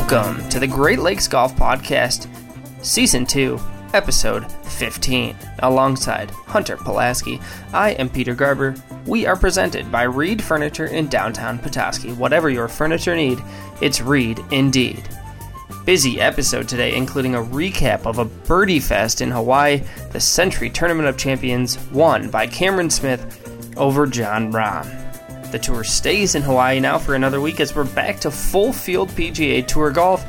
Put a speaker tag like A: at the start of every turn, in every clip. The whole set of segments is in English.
A: Welcome to the Great Lakes Golf Podcast, Season 2, Episode 15. Alongside Hunter Pulaski, I am Peter Garber. We are presented by Reed Furniture in downtown Petoskey. Whatever your furniture need, it's Reed indeed. Busy episode today, including a recap of a birdie fest in Hawaii, the Sentry Tournament of Champions won by Cameron Smith over Jon Rahm. The tour stays in Hawaii now for another week as we're back to full field PGA Tour golf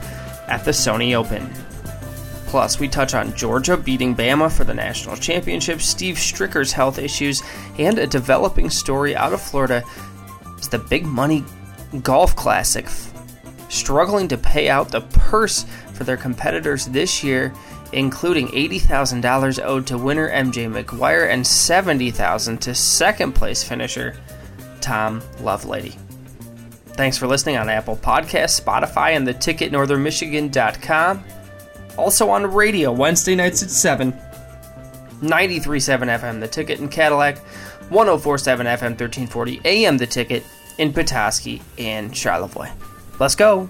A: at the Sony Open. Plus, we touch on Georgia beating Bama for the national championship, Steve Stricker's health issues, and a developing story out of Florida is the Big Money Golf Classic struggling to pay out the purse for their competitors this year, including $80,000 owed to winner MJ Maguire and $70,000 to second place finisher Tom Lovelady. Thanks for listening on Apple Podcasts, Spotify, and the ticket northernmichigan.com. Also on radio Wednesday nights at 7. 93.7 FM The Ticket in Cadillac, 104.7 FM 1340 AM The Ticket in Petoskey and Charlevoix. Let's go.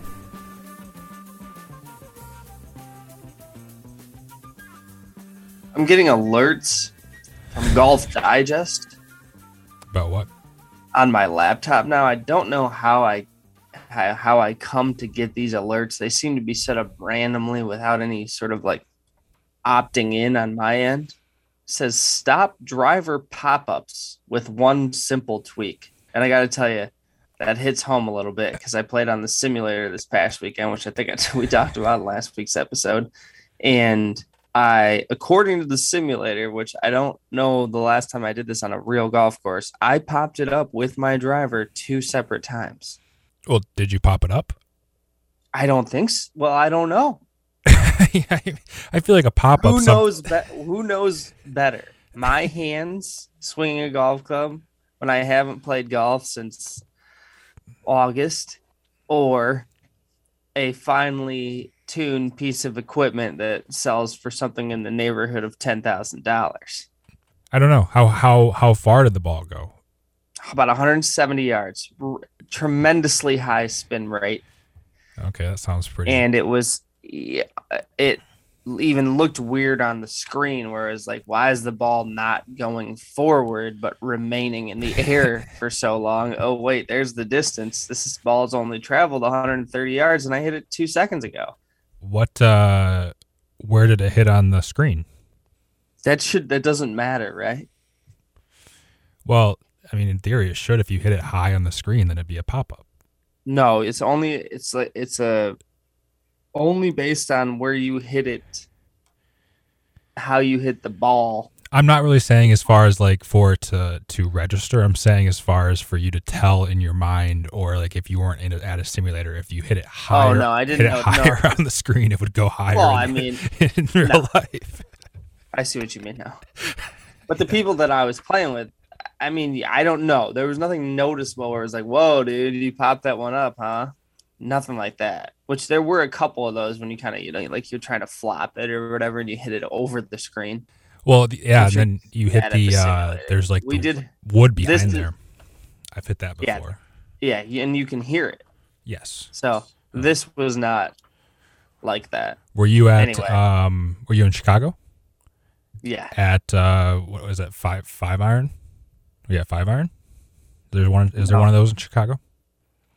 A: I'm getting alerts from Golf Digest
B: About what?
A: On my laptop now. I don't know how I how, I come to get these alerts. They seem to be set up randomly without any sort of like opting in on my end. It says stop driver pop-ups with one simple tweak. And I got to tell you that hits home a little bit because I played on the simulator this past weekend, which I think we talked about last week's episode. And I, according to the simulator, which I don't know the last time I did this on a real golf course, I popped it up with my driver two separate times.
B: Well, did you pop it up?
A: I don't think so. Well, I don't know.
B: I feel like a pop up.
A: Who knows? Be- who knows better? My hands swinging a golf club when I haven't played golf since August, or a finely tuned piece of equipment that sells for something in the neighborhood of ten thousand dollars.
B: I don't know how how how far did the ball go?
A: About 170 yards, R- tremendously high spin rate,
B: Okay, that sounds pretty.
A: and it was yeah, it even looked weird on the screen where it's like why is the ball not going forward but remaining in the air for so long oh wait there's the distance this ball's only traveled 130 yards and i hit it two seconds ago
B: what? uh Where did it hit on the screen?
A: that should that doesn't matter right
B: Well, I mean, in theory, it should. If you hit it high on the screen, then it'd be a pop up.
A: no it's only it's like it's a only based on where you hit it how you hit the ball
B: I'm not really saying as far as like for it to to register. I'm saying as far as for you to tell in your mind, or like if you weren't in a, at a simulator, if you hit it higher,
A: Oh, no, I didn't
B: hit it
A: know- no.
B: higher on the screen, it would go higher.
A: Well,
B: in,
A: I mean,
B: in real
A: no.
B: life.
A: I see what you mean now. But the people that I was playing with, I mean, I don't know. There was nothing noticeable where it was like, "Whoa, dude, you popped that one up, huh?" Nothing like that. Which there were a couple of those when you kind of, you know, like you're trying to flop it or whatever, and you hit it over the screen.
B: Well, the- yeah, and then you hit
A: the
B: the, uh, there's like
A: We
B: the
A: did,
B: wood behind
A: did-
B: there. I've hit that before.
A: yeah, and you can hear it.
B: Yes.
A: So this was not like that.
B: Were you at
A: Anyway.
B: um were you in Chicago?
A: Yeah,
B: At uh what was that, five five iron? Yeah, five iron? There's one is there
A: No.
B: one of those in Chicago?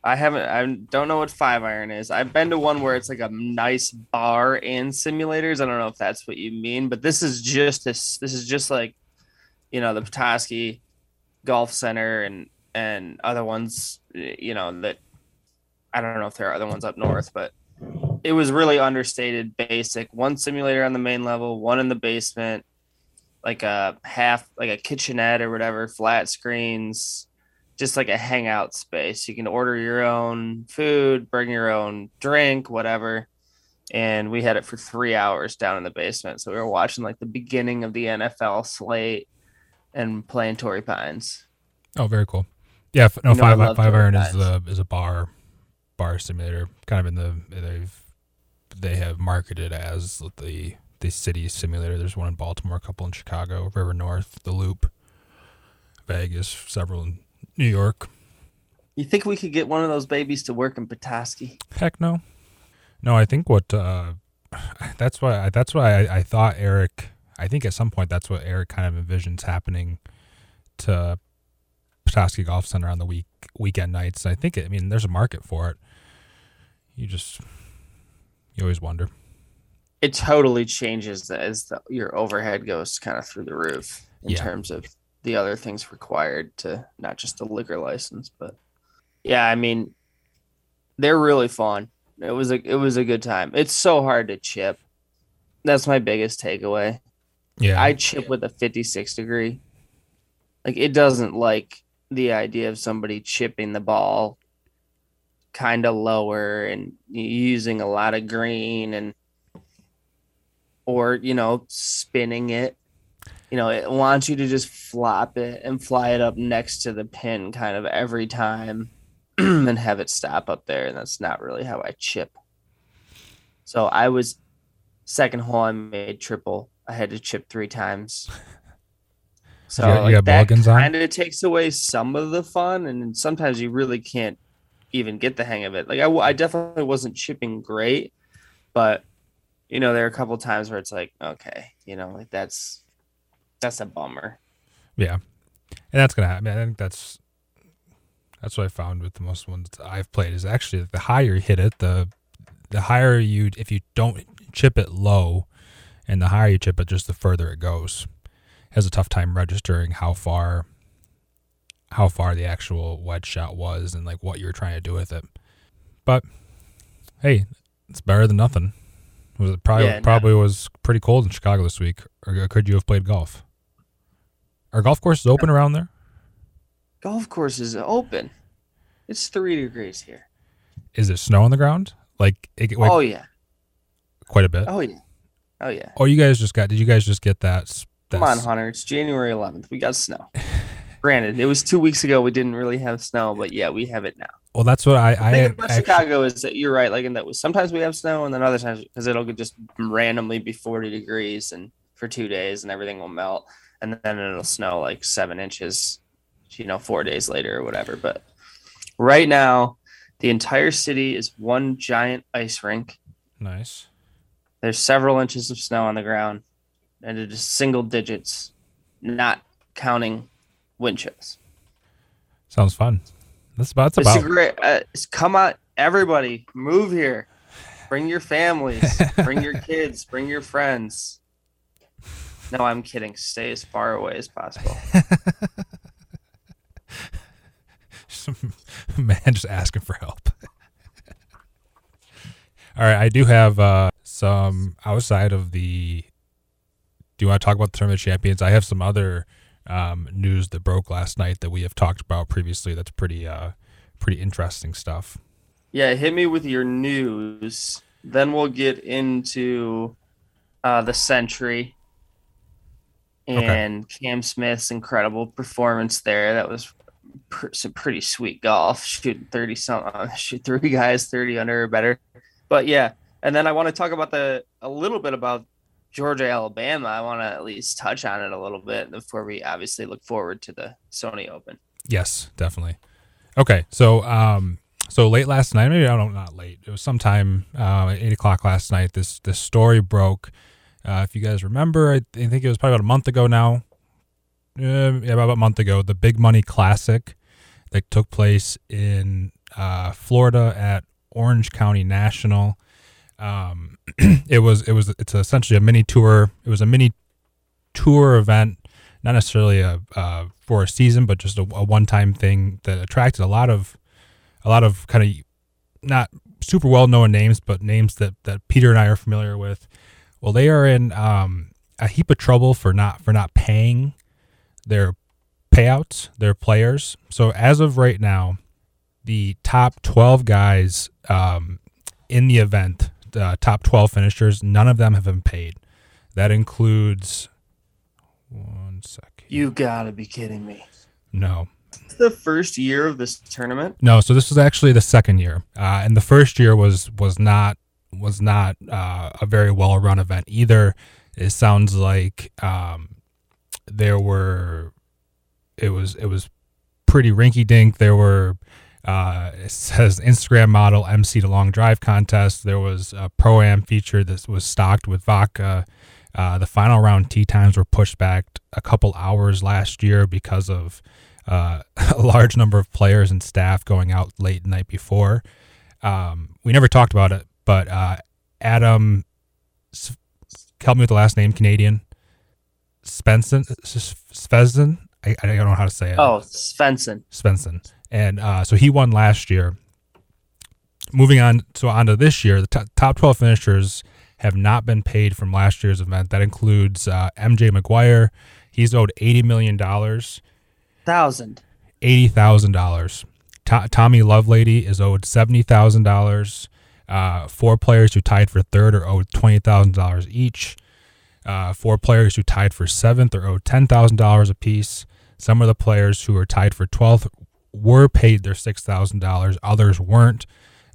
A: I haven't. I don't know what five iron is. I've been to one where it's like a nice bar and simulators. I don't know if that's what you mean, but this is just this. This is just like, you know, the Petoskey Golf Center and and other ones. You know that. I don't know if there are other ones up north, but it was really understated, basic. One simulator on the main level, one in the basement, like a half, like a kitchenette or whatever, flat screens just like a hangout space. You can order your own food, bring your own drink, whatever. And we had it for three hours down in the basement. So we were watching like the beginning of the NFL slate and playing Torrey Pines.
B: Oh, very cool. Yeah, f- no
A: You know
B: five
A: love
B: five
A: Torrey
B: iron is the is a bar bar simulator, kind of in the they've they have marketed as the the city simulator. There's one in Baltimore, a couple in Chicago, River North, the Loop, Vegas, several in New York.
A: You think we could get one of those babies to work in Petoskey?
B: Heck no. No, I think what uh, that's why that's why I, I thought Eric. I think at some point that's what Eric kind of envisions happening to Petoskey Golf Center on the week weekend nights. I think it, I mean there's a market for it. You just you always wonder.
A: It totally changes as the, your overhead goes kind of through the roof in
B: Yeah.
A: terms of the other things required to not just the liquor license, but yeah, I mean, they're really fun. It was a it was a good time. It's so hard to chip. That's my biggest takeaway.
B: Yeah,
A: I chip with a 56 degree. Like it doesn't like the idea of somebody chipping the ball kind of lower and using a lot of green and or you know spinning it. You know, it wants you to just flop it and fly it up next to the pin kind of every time and have it stop up there and that's not really how I chip. So I was second hole I made triple. I had to chip three times. So
B: you
A: like, that kind of takes away some of the fun, and sometimes you really can't even get the hang of it. Like I, I definitely wasn't chipping great, but you know there are a couple times where it's like, okay, you know, like that's that's a bummer.
B: yeah, and that's gonna happen. I think that's that's what I found with the most ones I've played is actually the higher you hit it, the the higher you if you don't chip it low, and the higher you chip it, just the further it goes. Has a tough time registering how far how far the actual wedge shot was and like what you were trying to do with it. But hey, it's better than nothing. Was it probably
A: Yeah, no.
B: probably was pretty cold in Chicago this week, or uh, could you have played golf? Are golf courses open around there?
A: Golf course is open. It's three degrees here.
B: Is there snow on the ground? Like, it, like
A: oh yeah.
B: quite a bit.
A: Oh yeah. Oh yeah.
B: Oh, you guys just got? Did you guys just get that? that
A: Come on, Hunter. It's January 11th. We got snow. Granted, it was two weeks ago. We didn't really have snow, but yeah, we have it now.
B: Well, that's what I I
A: thing about Chicago is that you're right. Like and that, was sometimes we have snow, and then other times because it'll just randomly be 40 degrees and for two days, and everything will melt, and then it'll snow like seven inches, you know, four days later or whatever. But right now, the entire city is one giant ice rink.
B: nice.
A: There's several inches of snow on the ground, and it is single digits, not counting wind chills.
B: Sounds fun. That's about. That's
A: It's
B: about.
A: a great. Uh, come on, everybody, move here. Bring your families. bring your kids. Bring your friends. No, I'm kidding. Stay as far away as possible.
B: Some man just asking for help. All right, I do have uh, some outside of the. Do you want to talk about the tournament of champions? I have some other um, news that broke last night that we have talked about previously. That's pretty, uh, pretty interesting stuff.
A: Yeah, hit me with your news. Then we'll get into uh, the Sentry
B: Okay.
A: and Cam Smith's incredible performance there. That was pr- some pretty sweet golf, shooting thirty some, shoot three guys thirty under or better. But yeah, and then I want to talk about the a little bit about Georgia, Alabama. I want to at least touch on it a little bit before we obviously look forward to the Sony Open.
B: Yes, definitely. Okay, so um, so late last night, maybe I don't not late. It was sometime uh, at eight o'clock last night. This this story broke. Uh, if you guys remember, I, I think it was probably about a month ago now. Um, yeah, about a month ago, the Big Money Classic that took place in uh, Florida at Orange County National. Um, it was it was it's essentially a mini tour. It was a mini tour event not necessarily a uh, for a season, but just a, a one-time thing that attracted a lot of a lot of kind of not super well-known names, but names that that Peter and I are familiar with. Well, they are in um, a heap of trouble for not for not paying their payouts, their players. So as of right now, the top twelve guys um, in the event, the top twelve finishers, none of them have been paid. That includes one second.
A: You gotta be kidding me!
B: No,
A: the first year of this tournament.
B: no. So this is actually the second year, uh, and the first year was was not was not uh, a very well run event either. It sounds like um, there were it was it was pretty rinky dink. There were Uh, it says Instagram model MC the long drive contest. There was a pro am feature that was stocked with vodka. Uh, the final round tee times were pushed back a couple hours last year because of uh, a large number of players and staff going out late the night before. Um, we never talked about it, but uh, Adam, help me with the last name, Canadian. Svensson, Svensson. I, I don't know how to say it.
A: Oh, Svensson.
B: Svensson, and uh, so he won last year. Moving on, so on to this year, the t- top twelve finishers have not been paid from last year's event. That includes uh, MJ Maguire. He's owed eighty million dollars.
A: Thousand.
B: Eighty thousand dollars. Tommy Lovelady is owed seventy thousand uh. Four players who tied for third are owed twenty thousand dollars each. Uh, four players who tied for seventh are owed ten thousand dollars apiece. Some of the players who are tied for twelfth were paid their six thousand dollars. Others weren't.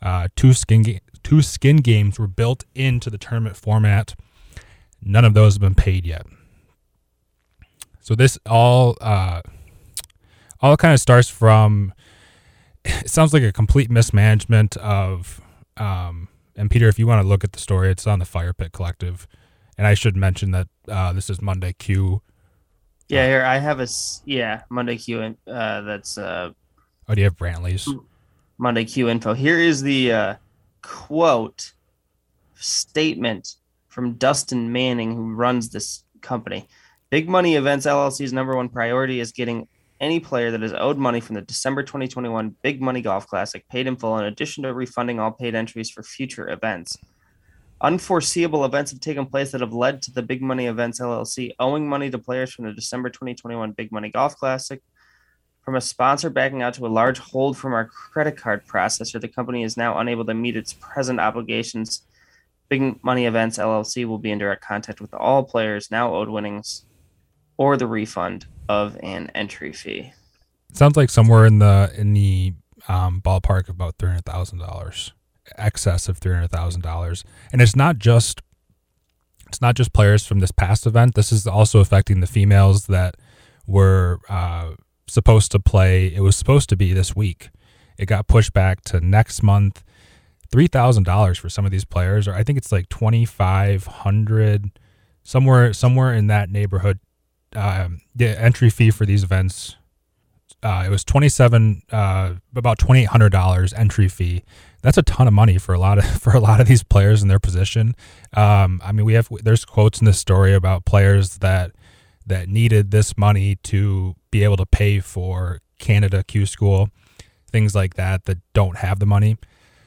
B: Uh, two skin ga- two skin games were built into the tournament format. None of those have been paid yet. So this all uh, all kind of starts from. It sounds like a complete mismanagement of. Um, and Peter, if you want to look at the story, it's on the Fire Pit Collective. And I should mention that uh, this is Monday Q.
A: Yeah, here I have a yeah Monday Q. Uh, that's uh.
B: Oh, do you have Brentley's?
A: Monday Q info. Here is the uh, quote statement from Dustin Manning, who runs this company. Big Money Events LLC's number one priority is getting any player that is owed money from the December 2021 Big Money Golf Classic paid in full, in addition to refunding all paid entries for future events. Unforeseeable events have taken place that have led to the Big Money Events LLC owing money to players from the December 2021 Big Money Golf Classic from a sponsor backing out to a large hold from our credit card processor, the company is now unable to meet its present obligations. Big Money Events LLC will be in direct contact with all players now owed winnings or the refund of an entry fee.
B: Sounds like somewhere in the in the um, ballpark of about three hundred thousand dollars, excess of three hundred thousand dollars, and it's not just it's not just players from this past event. This is also affecting the females that were uh, supposed to play. It was supposed to be this week. It got pushed back to next month. Three thousand dollars for some of these players, or I think it's like twenty five hundred, somewhere somewhere in that neighborhood. Um, the entry fee for these events, uh, it was twenty seven, uh, about twenty eight hundred dollars entry fee. That's a ton of money for a lot of for a lot of these players in their position. Um, I mean, we have there's quotes in this story about players that that needed this money to be able to pay for Canada Q school, things like that that don't have the money.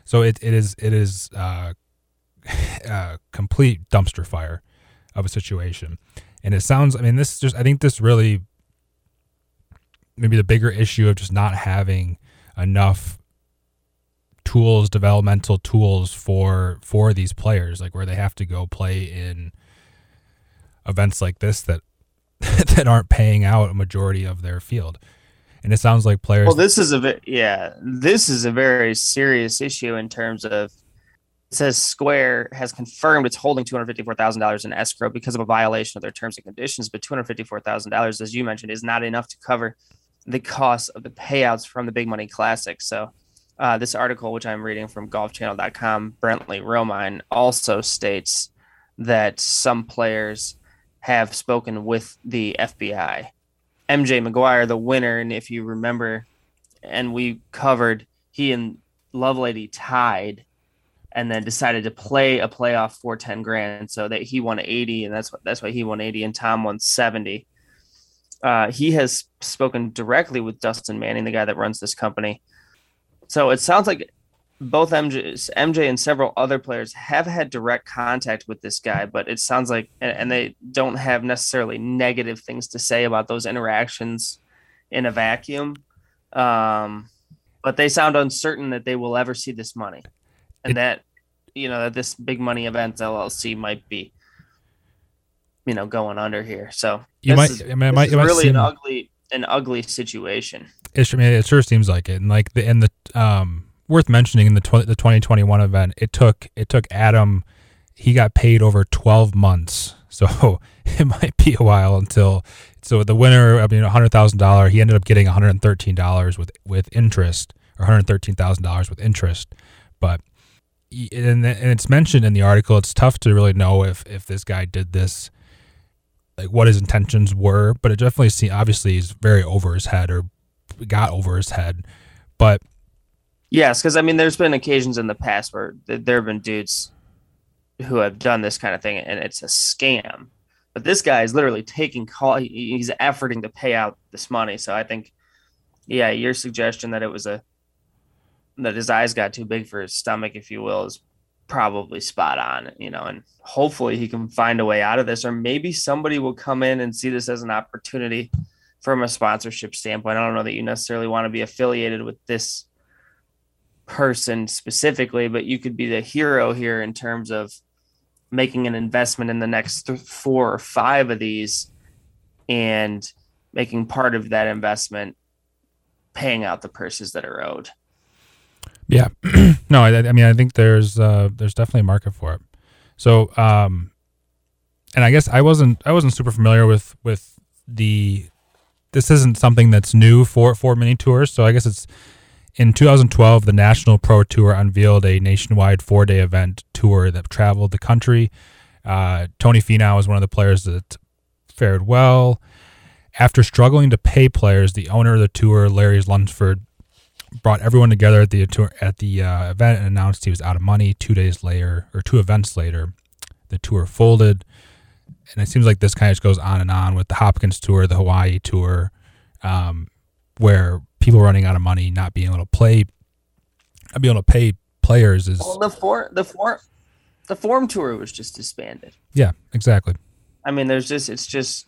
B: So it, it is it is uh, a complete dumpster fire of a situation, and it sounds. I mean, this just I think this really maybe the bigger issue of just not having enough tools developmental tools for for these players like where they have to go play in events like this that that aren't paying out a majority of their field. And it sounds like players.
A: Well, this is a yeah, this is a very serious issue in terms of. Says Square has confirmed it's holding two hundred fifty-four thousand dollars in escrow because of a violation of their terms and conditions. But two hundred fifty-four thousand dollars, as you mentioned, is not enough to cover the cost of the payouts from the Big Money Classic. So, uh, this article, which I'm reading from GolfChannel.com, Brentley Romine also states that some players have spoken with the FBI. MJ Maguire, the winner, and if you remember, and we covered, he and Lovelady tied, and then decided to play a playoff for ten grand, so that he won eighty, and that's what that's why he won eighty, and Tom won seventy. Uh, he has spoken directly with Dustin Manning, the guy that runs this company. So it sounds like both MJ, MJ and several other players have had direct contact with this guy, but it sounds like, and they don't have necessarily negative things to say about those interactions in a vacuum. Um, but they sound uncertain that they will ever see this money, and it, that you know that this big money events LLC might be, you know, going under here. So
B: you might, is, I mean, it might, it might
A: really seem, an ugly, an ugly situation.
B: It, I mean, it sure seems like it, and like the and the um worth mentioning in the tw- the 2021 event, it took it took Adam. He got paid over 12 months, so it might be a while until. So the winner, I mean, hundred thousand dollar, he ended up getting 113 dollars with with interest or hundred thirteen thousand dollars with interest. But and, it's mentioned in the article. It's tough to really know if if this guy did this, like what his intentions were. But it definitely seems obviously he's very over his head or got over his head. But
A: yes, because I mean, there's been occasions in the past where there have been dudes who have done this kind of thing, and it's a scam. But this guy is literally taking call. He's efforting to pay out this money. So I think, yeah, your suggestion that it was a that his eyes got too big for his stomach, if you will, is probably spot on, you know, and hopefully he can find a way out of this, or maybe somebody will come in and see this as an opportunity from a sponsorship standpoint. I don't know that you necessarily want to be affiliated with this person specifically, but you could be the hero here in terms of making an investment in the next th- four or five of these and making part of that investment paying out the purses that are owed.
B: Yeah, no, I, I, mean, I think there's uh, there's definitely a market for it. So, um, and I guess I wasn't I wasn't super familiar with with the. This isn't something that's new for for mini tours. So I guess it's in 2012 the National Pro Tour unveiled a nationwide four day event tour that traveled the country. Uh, Tony Finau was one of the players that fared well. After struggling to pay players, the owner of the tour, Larry Lunsford, brought everyone together at the tour, at the uh, event and announced he was out of money. Two days later, or two events later, the tour folded, and it seems like this kind of just goes on and on with the Hopkins tour, the Hawaii tour, um, where people running out of money, not being able to play, not being able to pay players is
A: well, the four the four the form tour was just disbanded.
B: Yeah, exactly.
A: I mean, there's just it's just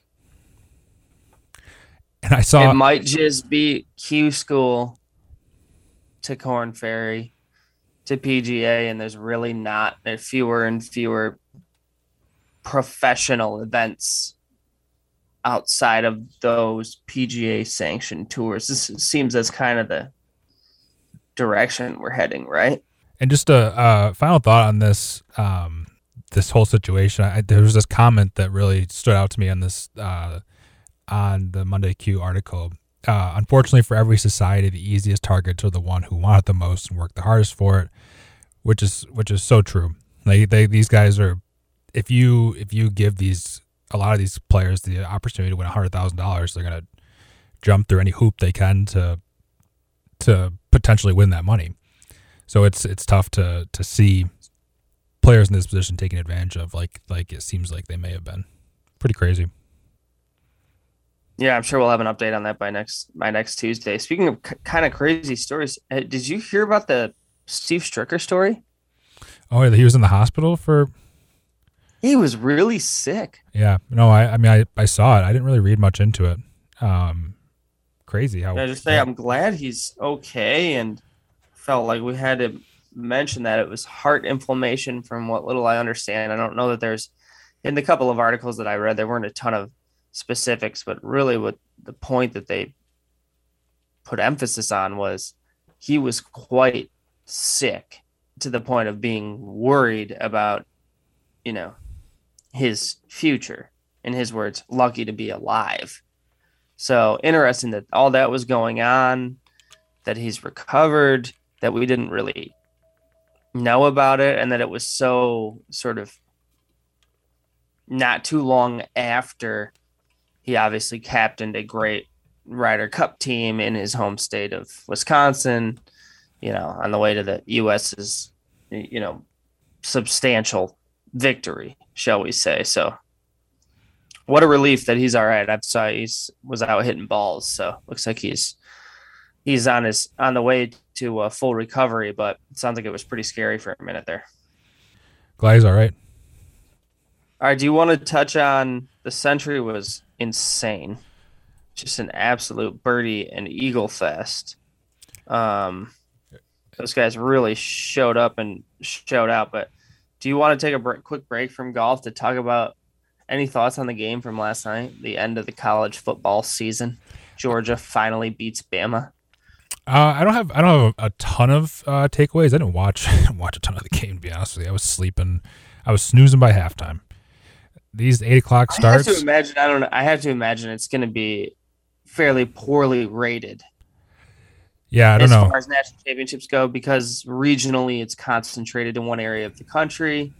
B: and I saw
A: it might just be Q school to Korn Ferry to PGA, and there's really not there's fewer and fewer professional events outside of those PGA sanctioned tours. This seems as kind of the direction we're heading, right?
B: And just a uh, final thought on this um, this whole situation. I, there was this comment that really stood out to me on this uh, on the Monday Q article uh, unfortunately for every society, the easiest targets are the one who want it the most and work the hardest for it, which is which is so true. They, these guys are, if you if you give these a lot of these players the opportunity to win hundred thousand dollars, they're gonna jump through any hoop they can to to potentially win that money. So it's it's tough to to see players in this position taking advantage of like like it seems like they may have been. Pretty crazy.
A: Yeah, I'm sure we'll have an update on that by next by next Tuesday. Speaking of c- kind of crazy stories, uh, did you hear about the Steve Stricker story?
B: Oh, he was in the hospital for.
A: He was really sick.
B: Yeah, no, I, I mean, I, I saw it. I didn't really read much into it. Um, crazy how.
A: I just say yeah. I'm glad he's okay, and felt like we had to mention that it was heart inflammation. From what little I understand, I don't know that there's in the couple of articles that I read, there weren't a ton of specifics, but really what the point that they put emphasis on was he was quite sick to the point of being worried about, you know, his future. In his words, lucky to be alive. So interesting that all that was going on, that he's recovered, that we didn't really know about it, and that it was so sort of not too long after he obviously captained a great Ryder Cup team in his home state of Wisconsin, you know, on the way to the US's, you know, substantial victory, shall we say. So what a relief that he's all right. I saw he's was out hitting balls, so looks like he's he's on his on the way to a full recovery, but it sounds like it was pretty scary for a minute there.
B: Glad he's all right.
A: All right, do you want to touch on the Sentry was insane. Just an absolute birdie and eagle fest. Um, those guys really showed up and showed out. But do you want to take a break, quick break from golf to talk about any thoughts on the game from last night, the end of the college football season? Georgia finally beats Bama.
B: Uh, I don't have I don't have a, ton of uh, takeaways. I didn't watch watch a ton of the game. To be honest with you, I was sleeping. I was snoozing by halftime these eight o'clock starts.
A: I have to imagine. I don't know. I have to imagine it's going to be fairly poorly rated.
B: Yeah, I don't
A: as
B: know.
A: As far as national championships go because regionally it's concentrated in one area of the country.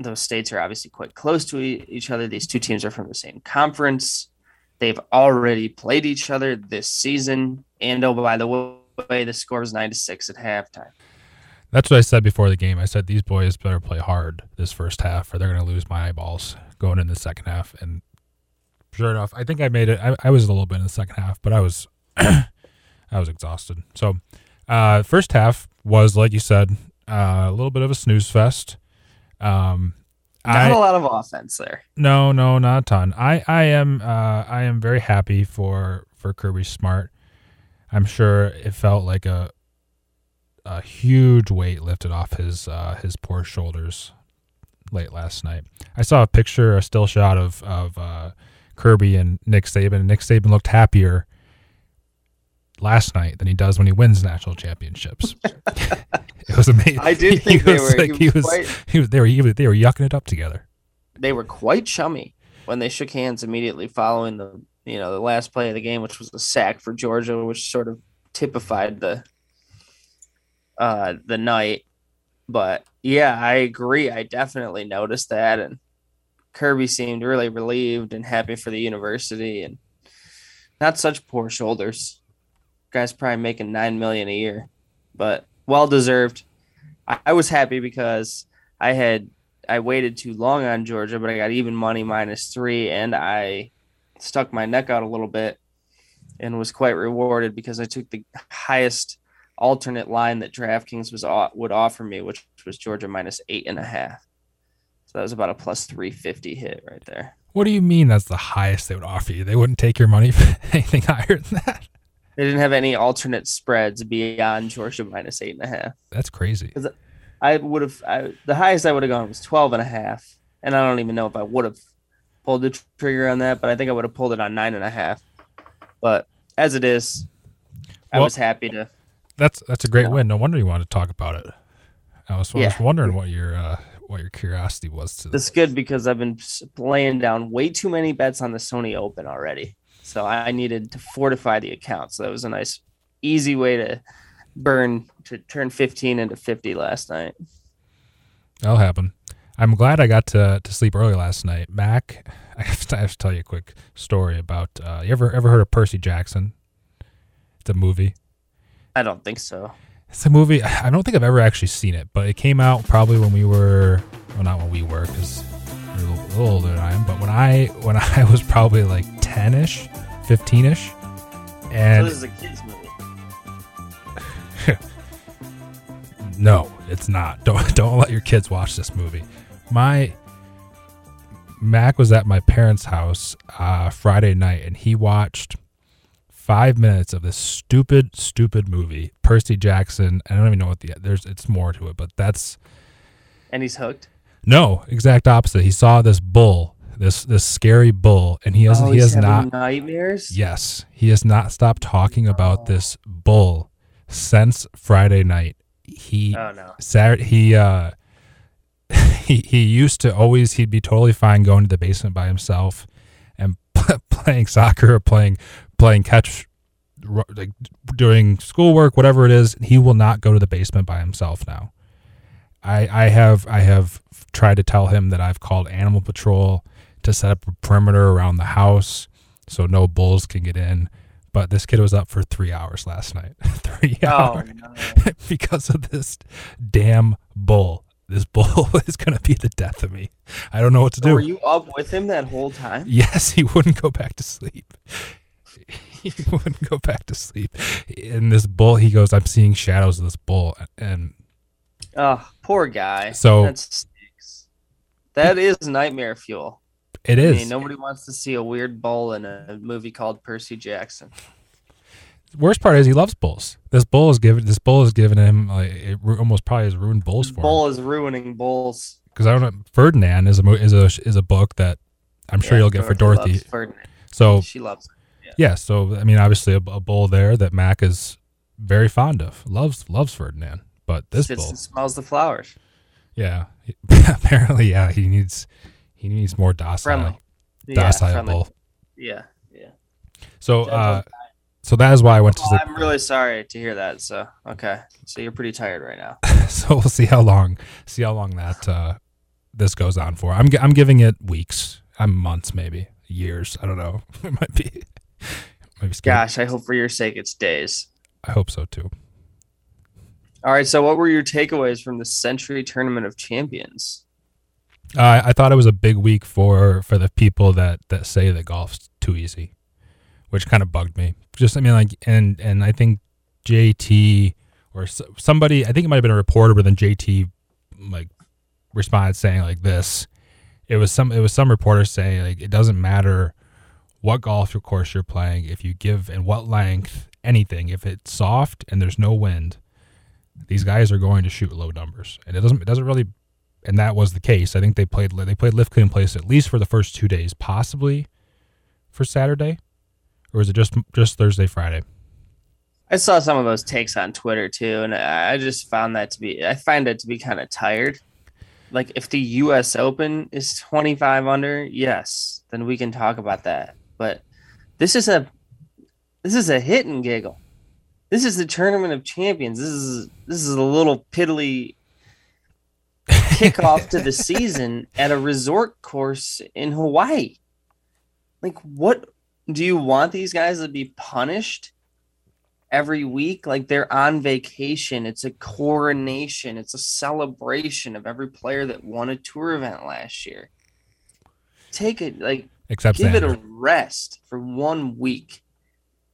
A: Those states are obviously quite close to each other. These two teams are from the same conference. They've already played each other this season. And oh, by the way, the score was nine to six at halftime.
B: That's what I said before the game. I said these boys better play hard this first half, or they're going to lose my eyeballs going in the second half. And sure enough, I think I made it. I, I was a little bit in the second half, but I was I was exhausted. So, uh, first half was like you said, uh, a little bit of a snooze fest. Um,
A: Not
B: I,
A: a lot of offense there.
B: no, no, not a ton. I, I am, uh, I am very happy for for Kirby Smart. I'm sure it felt like a a huge weight lifted off his uh, his poor shoulders late last night. I saw a picture, a still shot of of uh, Kirby and Nick Saban. Nick Saban looked happier last night than he does when he wins national championships. it was amazing.
A: I did
B: He
A: think they
B: was
A: were.
B: like-
A: he
B: he
A: was
B: was
A: quite-
B: he was they were he was- they were yucking it up together.
A: they were quite chummy when they shook hands immediately following the you know the last play of the game, which was a sack for Georgia, which sort of typified the uh the night. But yeah, I agree. I definitely noticed that, and Kirby seemed really relieved and happy for the university, and not such poor shoulders. Guy's probably making nine million a year, but well deserved. I, I was happy because I had I waited too long on Georgia, but I got even money minus three, and I stuck my neck out a little bit and was quite rewarded because I took the highest alternate line that DraftKings was would offer me, which was Georgia minus eight and a half. So that was about a plus three fifty hit right there.
B: What do you mean that's the highest they would offer you? They wouldn't take your money for anything higher than that.
A: They didn't have any alternate spreads beyond Georgia minus eight and a half.
B: That's crazy.
A: I would have I, the highest I would have gone was 12 and a half. And I don't even know if I would have pulled the trigger on that, but I think I would have pulled it on nine and a half. But as it is, I
B: Well-
A: was happy to.
B: That's that's a great
A: Yeah.
B: win. No wonder you wanted to talk about it. I was, I was
A: Yeah.
B: wondering what your uh, what your curiosity was to
A: It's good because I've been laying down way too many bets on the Sony Open already. So I needed to fortify the account. So that was a nice, easy way to burn to turn 15 into 50 last night.
B: That'll happen. I'm glad I got to, to sleep early last night. Mac, I have to, I have to tell you a quick story about. Uh, you ever ever heard of Percy Jackson? It's a movie.
A: I don't think so.
B: It's a movie. I don't think I've ever actually seen it, but it came out probably when we were. Well, not when we were, because you're a little, a little older than I am. But when I when I was probably like ten ish, fifteen ish,
A: So
B: and
A: this is a kids movie.
B: No, it's not. Don't don't let your kids watch this movie. My Mac was at my parents' house uh, Friday night, and he watched five minutes of this stupid, stupid movie, Percy Jackson. I don't even know what the there's. It's more to it, but that's
A: And he's hooked.
B: no exact opposite. He saw this bull, this this scary bull, and he has
A: Oh,
B: he has not.
A: nightmares.
B: Yes, he has not stopped talking about this bull since Friday night. He
A: Oh no.
B: Saturday he uh he he used to always he'd be totally fine going to the basement by himself and playing soccer or playing playing catch like doing schoolwork whatever it is he will not go to the basement by himself now i i have i have tried to tell him that i've called animal patrol to set up a perimeter around the house so no bulls can get in but this kid was up for three hours last night three
A: Oh
B: hours
A: no.
B: because of this damn bull. This bull is going to be the death of me. I don't know what to
A: So
B: do.
A: were you up with him that whole time?
B: yes, he wouldn't go back to sleep. he wouldn't go back to sleep. And this bull, he goes, I'm seeing shadows of this bull. And
A: Oh, poor guy.
B: So-
A: that stinks. That is nightmare fuel.
B: It is.
A: I mean, nobody wants to see a weird bull in a movie called Percy Jackson.
B: Worst part is he loves bulls. This bull is given. This bull is giving him like it almost probably has ruined bulls for him.
A: Bull is ruining bulls.
B: Because I don't know. Ferdinand is a is a is a book that I'm sure
A: Yeah,
B: you'll get for
A: Dorothy
B: Dorothy.
A: loves Ferdinand.
B: So
A: She loves it.
B: Yeah, so I mean, obviously a, a bull there that Mac is very fond of, loves loves Ferdinand. But this
A: Sits smells the flowers.
B: yeah, apparently, yeah, he needs he needs more docile,
A: Friendly. Yeah,
B: docile bull.
A: Yeah, yeah.
B: So uh, So that is why I went to
A: Oh. I'm really sorry to hear that. So okay, so you're pretty tired right now.
B: so we'll see how long see how long that uh, this goes on for. I'm I'm giving it weeks. I'm months maybe years. I don't know. It might be.
A: Gosh, I hope for your sake it's days.
B: I hope so too.
A: All right. So, what were your takeaways from the Sentry Tournament of Champions?
B: Uh, I thought it was a big week for for the people that that say that golf's too easy, which kind of bugged me. Just I mean like and and I think JT or somebody I think it might have been a reporter, but then JT like responded saying like this. It was some it was some reporter saying like it doesn't matter what golf course you're playing if you give and what length anything if it's soft and there's no wind these guys are going to shoot low numbers and it doesn't it doesn't really and that was the case. I think they played they played lift clean place at least for the first two days, possibly for Saturday, or was it just just Thursday Friday?
A: I saw some of those takes on Twitter too, and I just found that to be I find it to be kind of tired. Like if the US Open is 25 under, yes, then we can talk about that. But this is a this is a hit and giggle. This is the tournament of champions. This is this is a little piddly kickoff to the season at a resort course in Hawaii. Like what do you want these guys to be punished every week like they're on vacation it's a coronation it's a celebration of every player that won a tour event last year take it like
B: Except
A: give it a rest for one week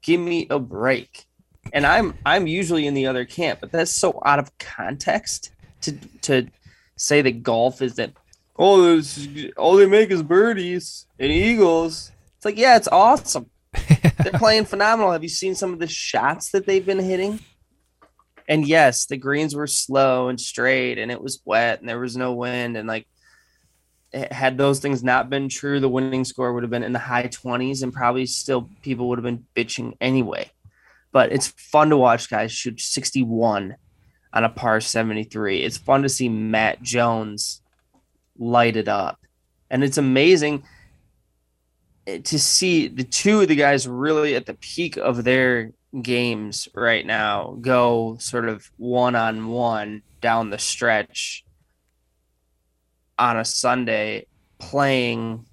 A: give me a break and i'm i'm usually in the other camp but that's so out of context to to say that golf is that oh this, all they make is birdies and eagles it's like yeah it's awesome they're playing phenomenal. Have you seen some of the shots that they've been hitting? And yes, the greens were slow and straight, and it was wet, and there was no wind. And like, Eh, had those things not been true, the winning score would have been in the high 20s, and probably still people would have been bitching anyway. But it's fun to watch guys shoot 61 on a par 73. It's fun to see Matt Jones light it up. And it's amazing eh, to see the two of the guys really at the peak of their games right now go sort of one on one down the stretch on a Sunday playing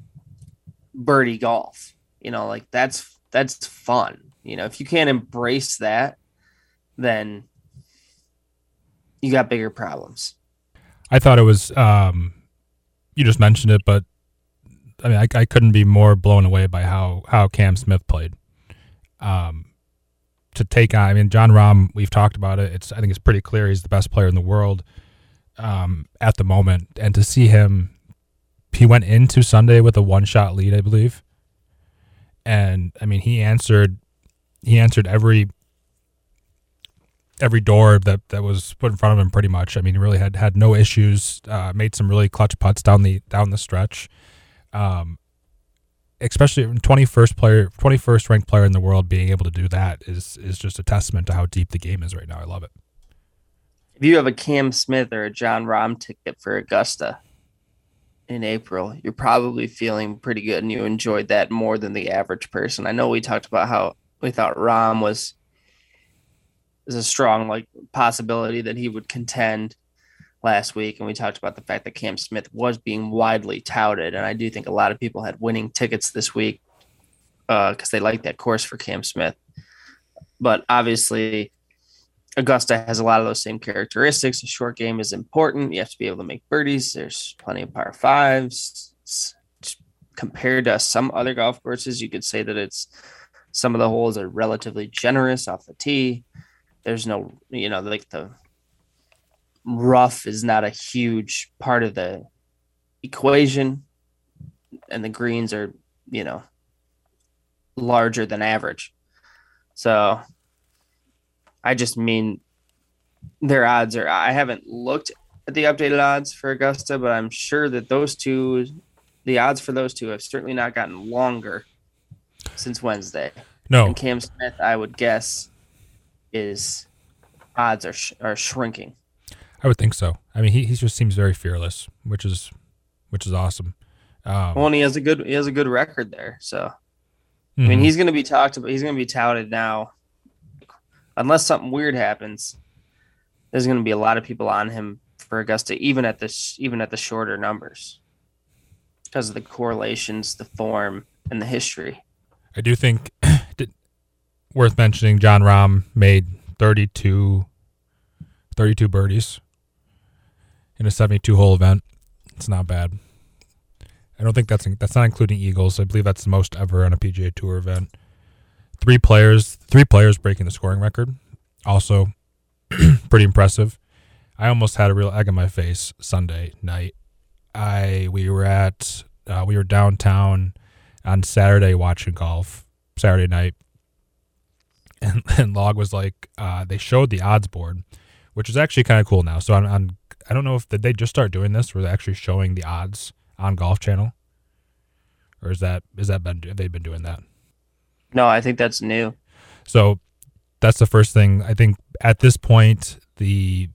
A: birdie golf. You know, like that's that's fun. You know, if you can't embrace that, then you got bigger problems.
B: I thought it was. Um, you just mentioned it, but I mean, I, I couldn't be more blown away by how how Cam Smith played. Um, to take on, I mean, Jon Rahm. We've talked about it. It's I think it's pretty clear he's the best player in the world um, at the moment, and to see him, he went into Sunday with a one shot lead, I believe, and I mean, he answered he answered every every door that that was put in front of him pretty much. I mean, he really had had no issues. Uh, made some really clutch putts down the down the stretch. Um, especially twenty first player, twenty first ranked player in the world being able to do that is is just a testament to how deep the game is right now. I love it.
A: If you have a Cam Smith or a Jon Rahm ticket for Augusta in April, you're probably feeling pretty good and you enjoyed that more than the average person. I know we talked about how we thought Rahm was is a strong like possibility that he would contend last week and we talked about the fact that Cam Smith was being widely touted and I do think a lot of people had winning tickets this week uh cuz they like that course for Cam Smith. But obviously Augusta has a lot of those same characteristics. The short game is important. You have to be able to make birdies. There's plenty of par fives. It's- compared to some other golf courses, you could say that it's some of the holes are relatively generous off the tee. There's no, you know, like the rough is not a huge part of the equation, and the greens are, you know, larger than average. So I just mean their odds are. I haven't looked at the updated odds for Augusta, but I'm sure that those two, the odds for those two, have certainly not gotten longer since Wednesday.
B: No,
A: And Cam Smith, I would guess, is odds are sh- are shrinking.
B: I would think so. I mean, he he just seems very fearless, which is which is awesome. Um,
A: Well, and he has a good he has a good record there. So I mean,
B: Mhm.
A: he's going to be talked about. He's going to be touted now, unless something weird happens. There's going to be a lot of people on him for Augusta, even at this, even at the shorter numbers, because of the correlations, the form, and the history.
B: I do think worth mentioning. Jon Rahm made 32, 32 birdies in a seventy-two hole event. It's not bad. I don't think that's that's not including eagles. I believe that's the most ever on a PGA Tour event. Three players, three players breaking the scoring record. Also, pretty impressive. I almost had a real egg on my face Sunday night. I we were at uh, we were downtown on Saturday watching golf Saturday night, and, and Log was like, uh, they showed the odds board, which is actually kind of cool now. So I'm I don't know if did they just start doing this, where they're actually showing the odds on Golf Channel, or is that is that been have they been doing that?
A: No, I think that's new.
B: So that's the first thing. I think at this point, the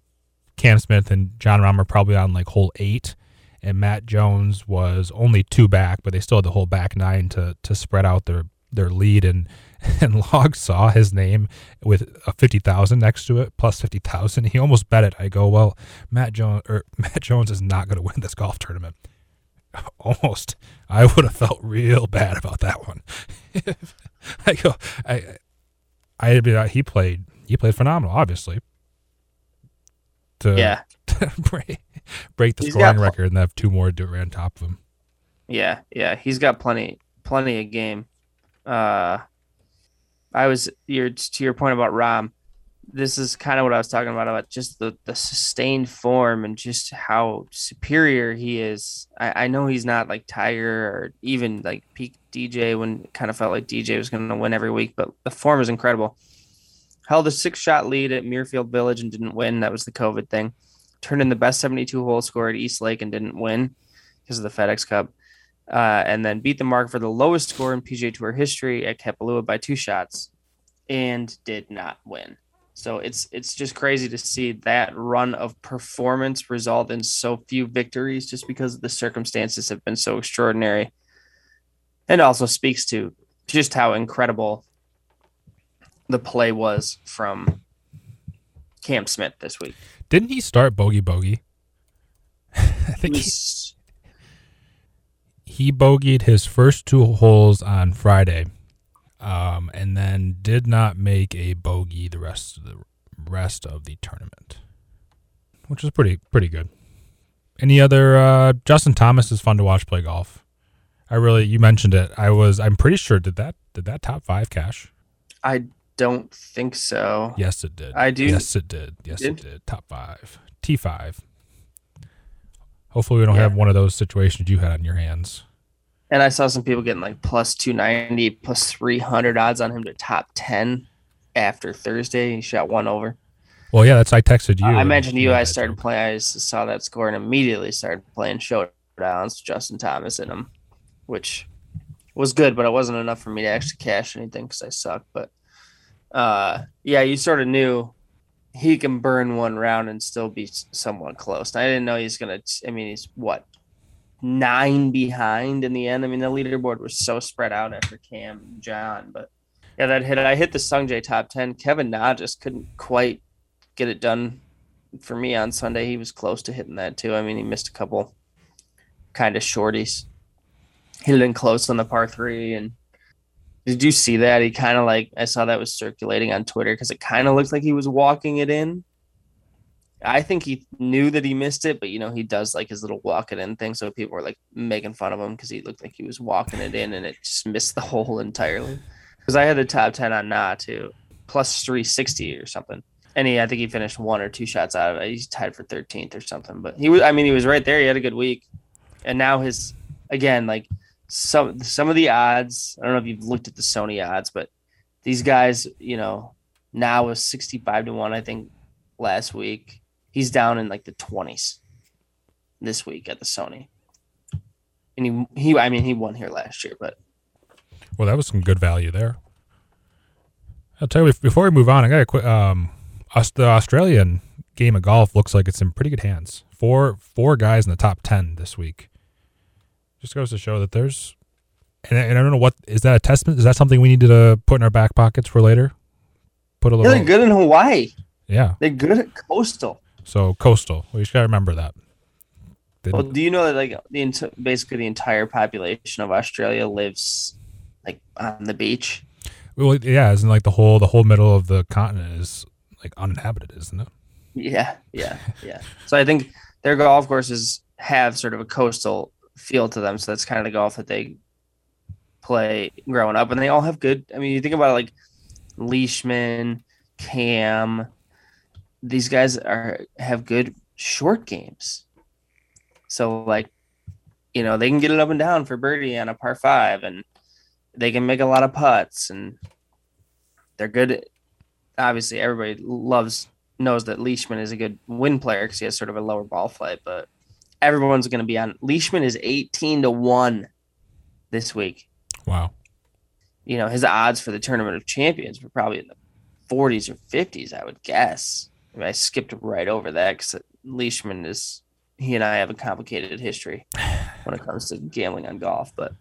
B: Cam Smith and Jon Rahm are probably on like hole eight, and Matt Jones was only two back, but they still had the whole back nine to to spread out their their lead. And and Log saw his name with a fifty thousand next to it, plus fifty thousand. He almost bet it. I go, well, Matt Jones or Matt Jones is not going to win this golf tournament. Almost, I would have felt real bad about that one. I go, I, I mean, he played, he played phenomenal, obviously. To,
A: Yeah,
B: to break, break the
A: He's
B: scoring
A: pl-
B: record and have two more do it right on top of him.
A: yeah, yeah. He's got plenty, plenty of game. Uh, I was your to your point about Rahm. This is kind of what I was talking about about just the the sustained form and just how superior he is. I, I know he's not like Tiger or even like peak DJ when it kind of felt like DJ was going to win every week, but the form is incredible. Held a six shot lead at Muirfield Village and didn't win. That was the COVID thing. Turned in the best 72 hole score at East Lake and didn't win because of the FedEx Cup. Uh, and then beat the mark for the lowest score in PGA Tour history at Kapalua by two shots and did not win. So it's it's just crazy to see that run of performance result in so few victories just because the circumstances have been so extraordinary. And also speaks to just how incredible the play was from Cam Smith this week.
B: Didn't he start bogey bogey? I think he, he bogeyed his first two holes on Friday, um, and then did not make a bogey the rest of the rest of the tournament, which is pretty pretty good. Any other? Uh, Justin Thomas is fun to watch play golf. I really, you mentioned it. I was, I'm pretty sure did that did that top five cash?
A: I don't think so.
B: Yes, it did.
A: I do-
B: Yes, it did. Yes, it
A: Did?
B: did. Top five, T five. Hopefully, we don't
A: Yeah.
B: have one of those situations you had on your hands.
A: And I saw some people getting like plus 290, plus 300 odds on him to top 10 after Thursday. He shot one over.
B: Well, yeah, that's I texted you.
A: I mentioned to you, I started playing, I saw that score and immediately started playing showdowns, Justin Thomas in them, which was good, but it wasn't enough for me to actually cash anything because I suck. But uh, yeah, you sort of knew he can burn one round and still be somewhat close. I didn't know he's going to, I mean, he's what, nine behind in the end. I mean, the leaderboard was so spread out after Cam and Jon, but yeah, that hit. I hit the Sungjae top 10. Kevin Na just couldn't quite get it done for me on Sunday. He was close to hitting that too. I mean, he missed a couple kind of shorties. It in close on the par three. And did you see that? He kind of like, I saw that was circulating on Twitter because it kind of looked like he was walking it in. I think he knew that he missed it, but you know, he does like his little walk it in thing. So people were like making fun of him because he looked like he was walking it in and it just missed the hole entirely. Because I had the top 10 on Na too, plus 360 or something and he I think he finished one or two shots out of it. He's tied for 13th or something. But he was I mean he was right there. He had a good week. And now his again like some some of the odds, I don't know if you've looked at the Sony odds, but these guys, you know, now was 65 to 1 I think last week. He's down in like the 20s this week at the Sony. And he he I mean he won here last year, but
B: Well, that was some good value there. I'll tell you before we move on. I got to quit. Um, the Australian game of golf looks like it's in pretty good hands. Four four guys in the top ten this week. Just goes to show that there's And, and I don't know what is that a testament? Is that something we need to put in our back pockets for later? Put a
A: Yeah,
B: little.
A: they're good in Hawaii.
B: Yeah.
A: They're good at coastal.
B: So coastal. We just gotta remember that. They-
A: Well, do you know that like the ent- basically the entire population of Australia lives like on the beach?
B: well, yeah, isn't like the whole the whole middle of the continent is like uninhabited, isn't it?
A: Yeah, yeah, yeah. So I think their golf courses have sort of a coastal feel to them. So that's kind of the golf that they play growing up, and they all have good. I mean, you think about it, like Leishman, Cam. These guys are have good short games. So like, you know, they can get it up and down for birdie on a par five, and they can make a lot of putts, and they're good. Obviously, everybody loves knows that Leishman is a good win player because he has sort of a lower ball flight, but everyone's going to be on. Leishman is 18 to 1 this week.
B: Wow.
A: You know, his odds for the tournament of champions were probably in the 40s or 50s, I would guess. I, skipped right over that because Leishman is, he and I have a complicated history when it comes to gambling on golf, but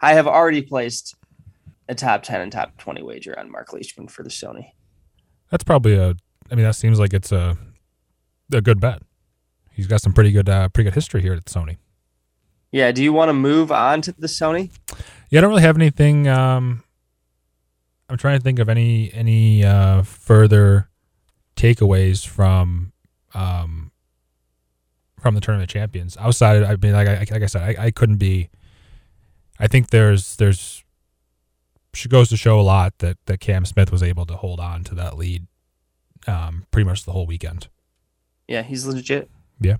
A: I have already placed a top 10 and top 20 wager on Mark Leishman for the Sony.
B: That's probably a. I mean, that seems like it's a a good bet. He's got some pretty good uh, pretty good history here at Sony.
A: Yeah. Do you want to move on to the Sony?
B: Yeah, I don't really have anything. Um, I'm trying to think of any any uh, further takeaways from um, from the tournament champions outside. I mean, like I, like I said, I, I couldn't be. I think there's there's she goes to show a lot that that Cam Smith was able to hold on to that lead um, pretty much the whole weekend.
A: Yeah, he's legit.
B: Yeah.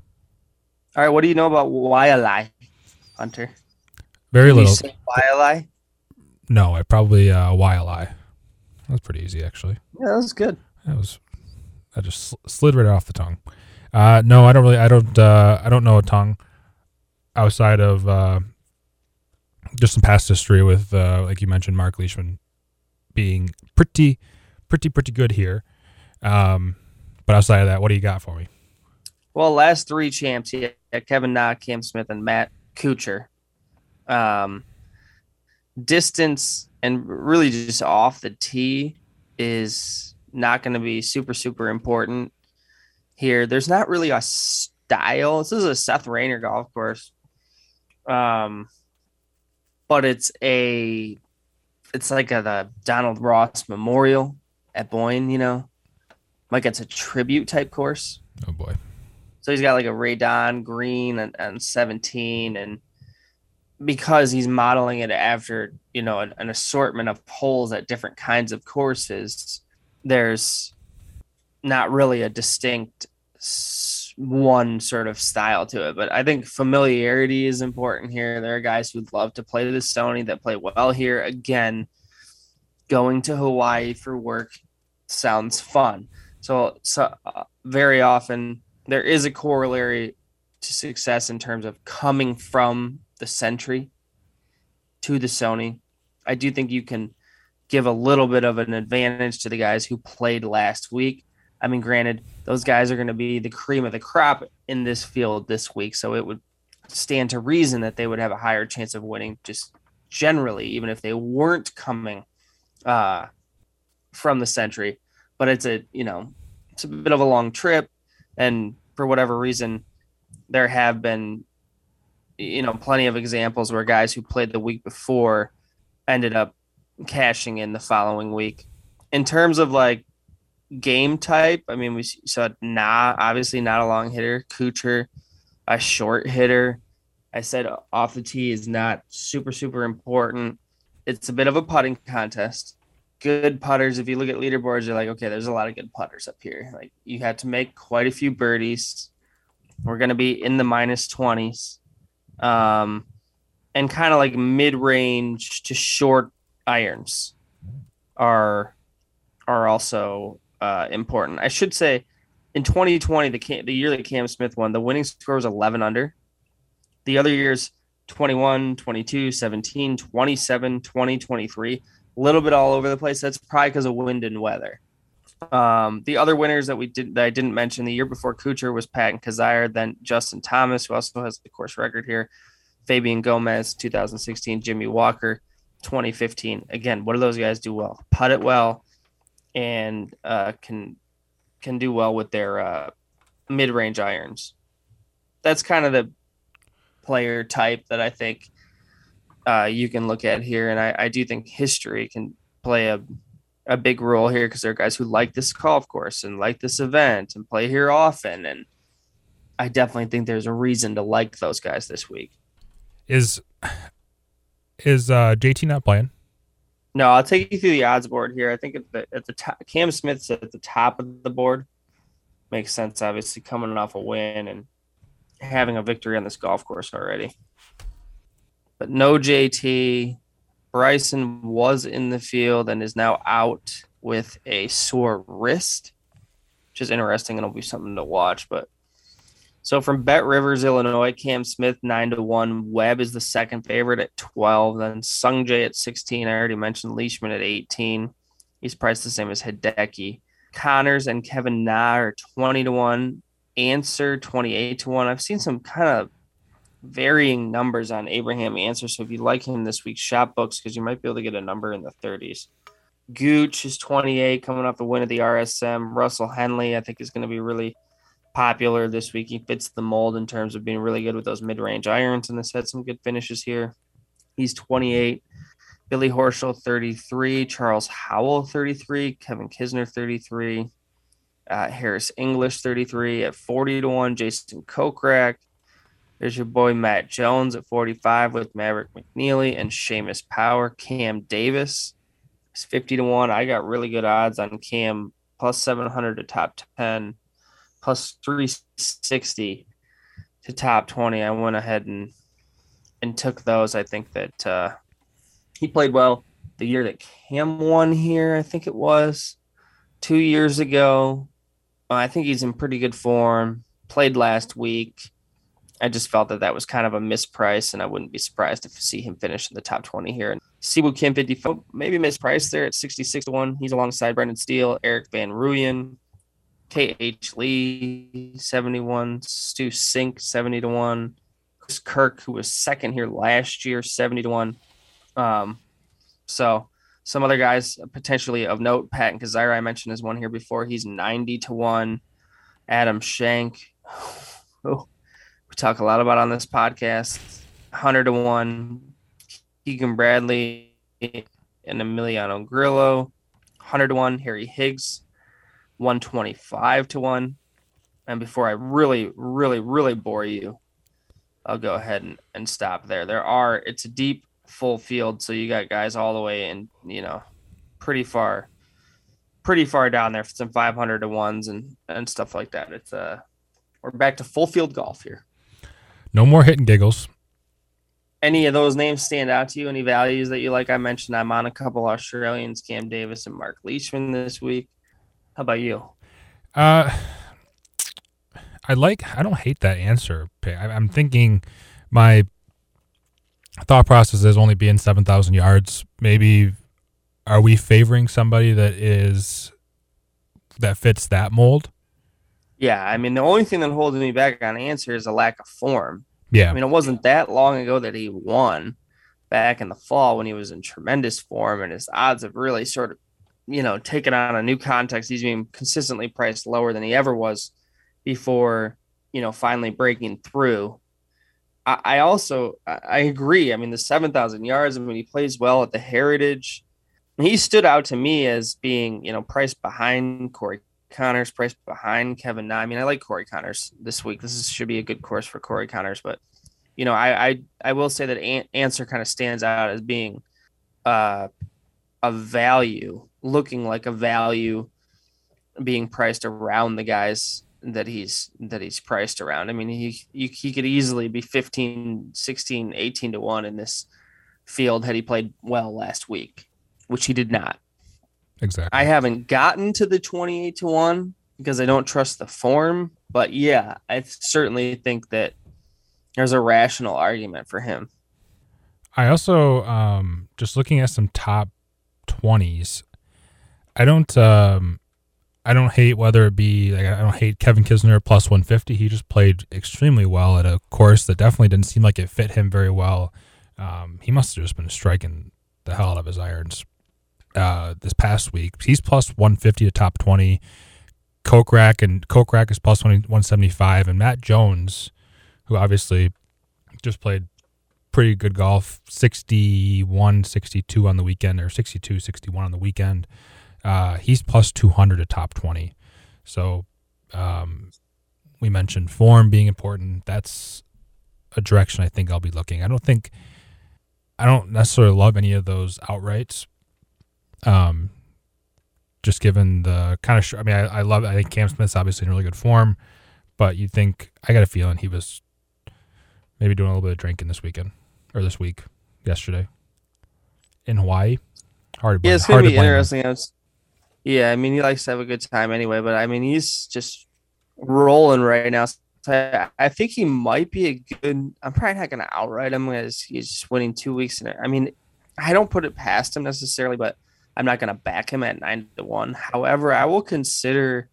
A: All right, what do you know about Wylie, Hunter?
B: Very
A: Can you
B: little.
A: say Wylie?
B: No, I probably uh, YLI. That was pretty easy actually.
A: Yeah, that was good.
B: That was that just slid right off the tongue. Uh, no, I don't really. I don't. Uh, I don't know a tongue outside of uh, just some past history with, uh, like you mentioned, Mark Leishman being pretty, pretty, pretty good here. Um, but outside of that, what do you got for me?
A: Well, last three champs, yeah, Kevin Na, Cam Smith, and Matt Kuchar. Um, distance and really just off the tee is not going to be super super important here. There's not really a style. This is a Seth Raynor golf course, um, but it's a it's like a the Donald Ross Memorial at Boyne. You know, like it's a tribute type course.
B: Oh boy,
A: So he's got like a Redan green and, and 17 and because he's modeling it after, you know, an, an assortment of holes at different kinds of courses, there's not really a distinct one sort of style to it. But I think familiarity is important here. There are guys who love to play the Sony that play well here. Again, going to Hawaii for work sounds fun. So, so uh, very often there is a corollary to success in terms of coming from the Sentry to the Sony. I do think you can give a little bit of an advantage to the guys who played last week. I mean, granted, those guys are going to be the cream of the crop in this field this week, so it would stand to reason that they would have a higher chance of winning just generally, even if they weren't coming uh, from the Sentry. But it's a you know it's a bit of a long trip, and for whatever reason, there have been you know plenty of examples where guys who played the week before ended up cashing in the following week. In terms of like game type, I mean, we saw Na, obviously not a long hitter, Kuchar, a short hitter. I said off the tee is not super super important. It's a bit of a putting contest. Good putters. If you look at leaderboards, you're like, okay, there's a lot of good putters up here. Like you had to make quite a few birdies. We're gonna be in the minus minus twenties, um, and kind of like mid range to short irons are are also uh, important. I should say, in 2020, the Cam, the year that Cam Smith won, the winning score was 11 under. The other years, 21, 22, 17, 27, 20, 23, a little bit all over the place. That's probably because of wind and weather. Um, the other winners that we did that I didn't mention the year before Kuchar was Patton Kizzire, then Justin Thomas, who also has the course record here. Fabian Gomez, 2016, Jimmy Walker, 2015. Again, what do those guys do well? Putt it well, and uh, can can do well with their uh, mid range irons. That's kind of the player type that I think uh, you can look at here, and I, I do think history can play a a big role here because there are guys who like this golf course and like this event and play here often, and I definitely think there's a reason to like those guys this week.
B: Is is uh, JT not playing?
A: No, I'll take you through the odds board here. I think at the at the top, Cam Smith's at the top of the board. Makes sense, obviously, coming off a win and having a victory on this golf course already. But no JT. Bryson was in the field and is now out with a sore wrist, which is interesting and it'll be something to watch. But so from Bet Rivers, Illinois, Cam Smith nine to one. Webb is the second favorite at twelve. Then Sungjae at sixteen. I already mentioned Leishman at eighteen. He's priced the same as Hideki. Conners and Kevin Na are twenty to one. Ancer twenty eight to one. I've seen some kind of varying numbers on Abraham Ancer. So if you like him this week, shop books because you might be able to get a number in the thirties. Gooch is 28, coming off the win of the RSM. Russell Henley, I think, is going to be really popular this week. He fits the mold in terms of being really good with those mid range irons and has had some good finishes here. He's 28. Billy Horschel, 33. Charles Howell, 33. Kevin Kisner, 33. Uh, Harris English, 33 at 40 to 1. Jason Kokrak. There's your boy Matt Jones at 45 with Maverick McNealy and Seamus Power. Cam Davis is 50 to 1. I got really good odds on Cam plus 700 to top 10 plus 360 to top 20. I went ahead and and took those. I think that uh, he played well the year that Cam won here. I think it was two years ago. I think he's in pretty good form. Played last week. I just felt that that was kind of a misprice, and I wouldn't be surprised to see him finish in the top 20 here. And Siwoo Kim 54, maybe mispriced there at 66 to 1. He's alongside Brendan Steele, Erik van Rooyen, K.H. Lee, 71. Stu Cink, 70 to 1. Chris Kirk, who was second here last year, 70 to 1. Um, so some other guys potentially of note, Pat Patton Kizzire, I mentioned is one here before. He's 90 to 1. Adam Schenk, oh, we talk a lot about on this podcast, 100 to 1. Keegan Bradley and Emiliano Grillo, 100 to 1. Harry Higgs, 125 to 1. And before I really, really, really bore you, I'll go ahead and, and stop there. There are, it's a deep, full field. So you got guys all the way and, you know, pretty far, pretty far down there for some 500 to ones and, and stuff like that. It's, uh, we're back to full field golf here.
B: No more hitting giggles.
A: Any of those names stand out to you? Any values that you like? I mentioned I'm on a couple Australians, Cam Davis and Mark Leishman this week. How about you?
B: Uh, I like. I don't hate that answer. I'm thinking my thought process is only being seven thousand yards. Maybe are we favoring somebody that is that fits that mold?
A: Yeah, I mean the only thing that holds me back on Ancer is a lack of form.
B: Yeah,
A: I mean it wasn't that long ago that he won back in the fall when he was in tremendous form, and his odds have really sort of you know, taken on a new context. He's being consistently priced lower than he ever was before, you know, finally breaking through. I, I also I agree. I mean, the seven thousand yards. I mean, he plays well at the Heritage. He stood out to me as being, you know, priced behind Corey Conners, priced behind Kevin Na. I mean, I like Corey Conners this week. This is, should be a good course for Corey Conners, but you know, I I, I will say that An- Ancer kind of stands out as being uh, a value looking like a value being priced around the guys that he's that he's priced around. I mean, he he, he could easily be 15, 16, 18 to 1 in this field had he played well last week, which he did not.
B: Exactly.
A: I haven't gotten to the 28 to 1 because I don't trust the form, but yeah, I certainly think that there's a rational argument for him.
B: I also um just looking at some top 20s I don't um I don't hate whether it be like I don't hate Kevin Kisner plus 150. He just played extremely well at a course that definitely didn't seem like it fit him very well. Um, he must have just been striking the hell out of his irons uh, this past week. He's plus 150 to top 20. Kokrak and Kokrak is plus 20, 175, and Matt Jones, who obviously just played pretty good golf, 61, 62 on the weekend, or 62, 61 on the weekend. Uh, he's plus 200 to top 20. So um, we mentioned form being important. That's a direction I think I'll be looking. I don't think, I don't necessarily love any of those outrights. Um, just given the kind of, sh- I mean, I, I love, I think Cam Smith's obviously in really good form, but you think, I got a feeling he was maybe doing a little bit of drinking this weekend or this week, yesterday in Hawaii. Hard to blame,
A: Yeah, it's
B: hard
A: gonna be interesting. I was- yeah, I mean, he likes to have a good time anyway, but I mean, he's just rolling right now. So I, think he might be a good. I'm probably not gonna outright him as he's just winning two weeks it. I mean, I don't put it past him necessarily, but I'm not gonna back him at nine to one. However, I will consider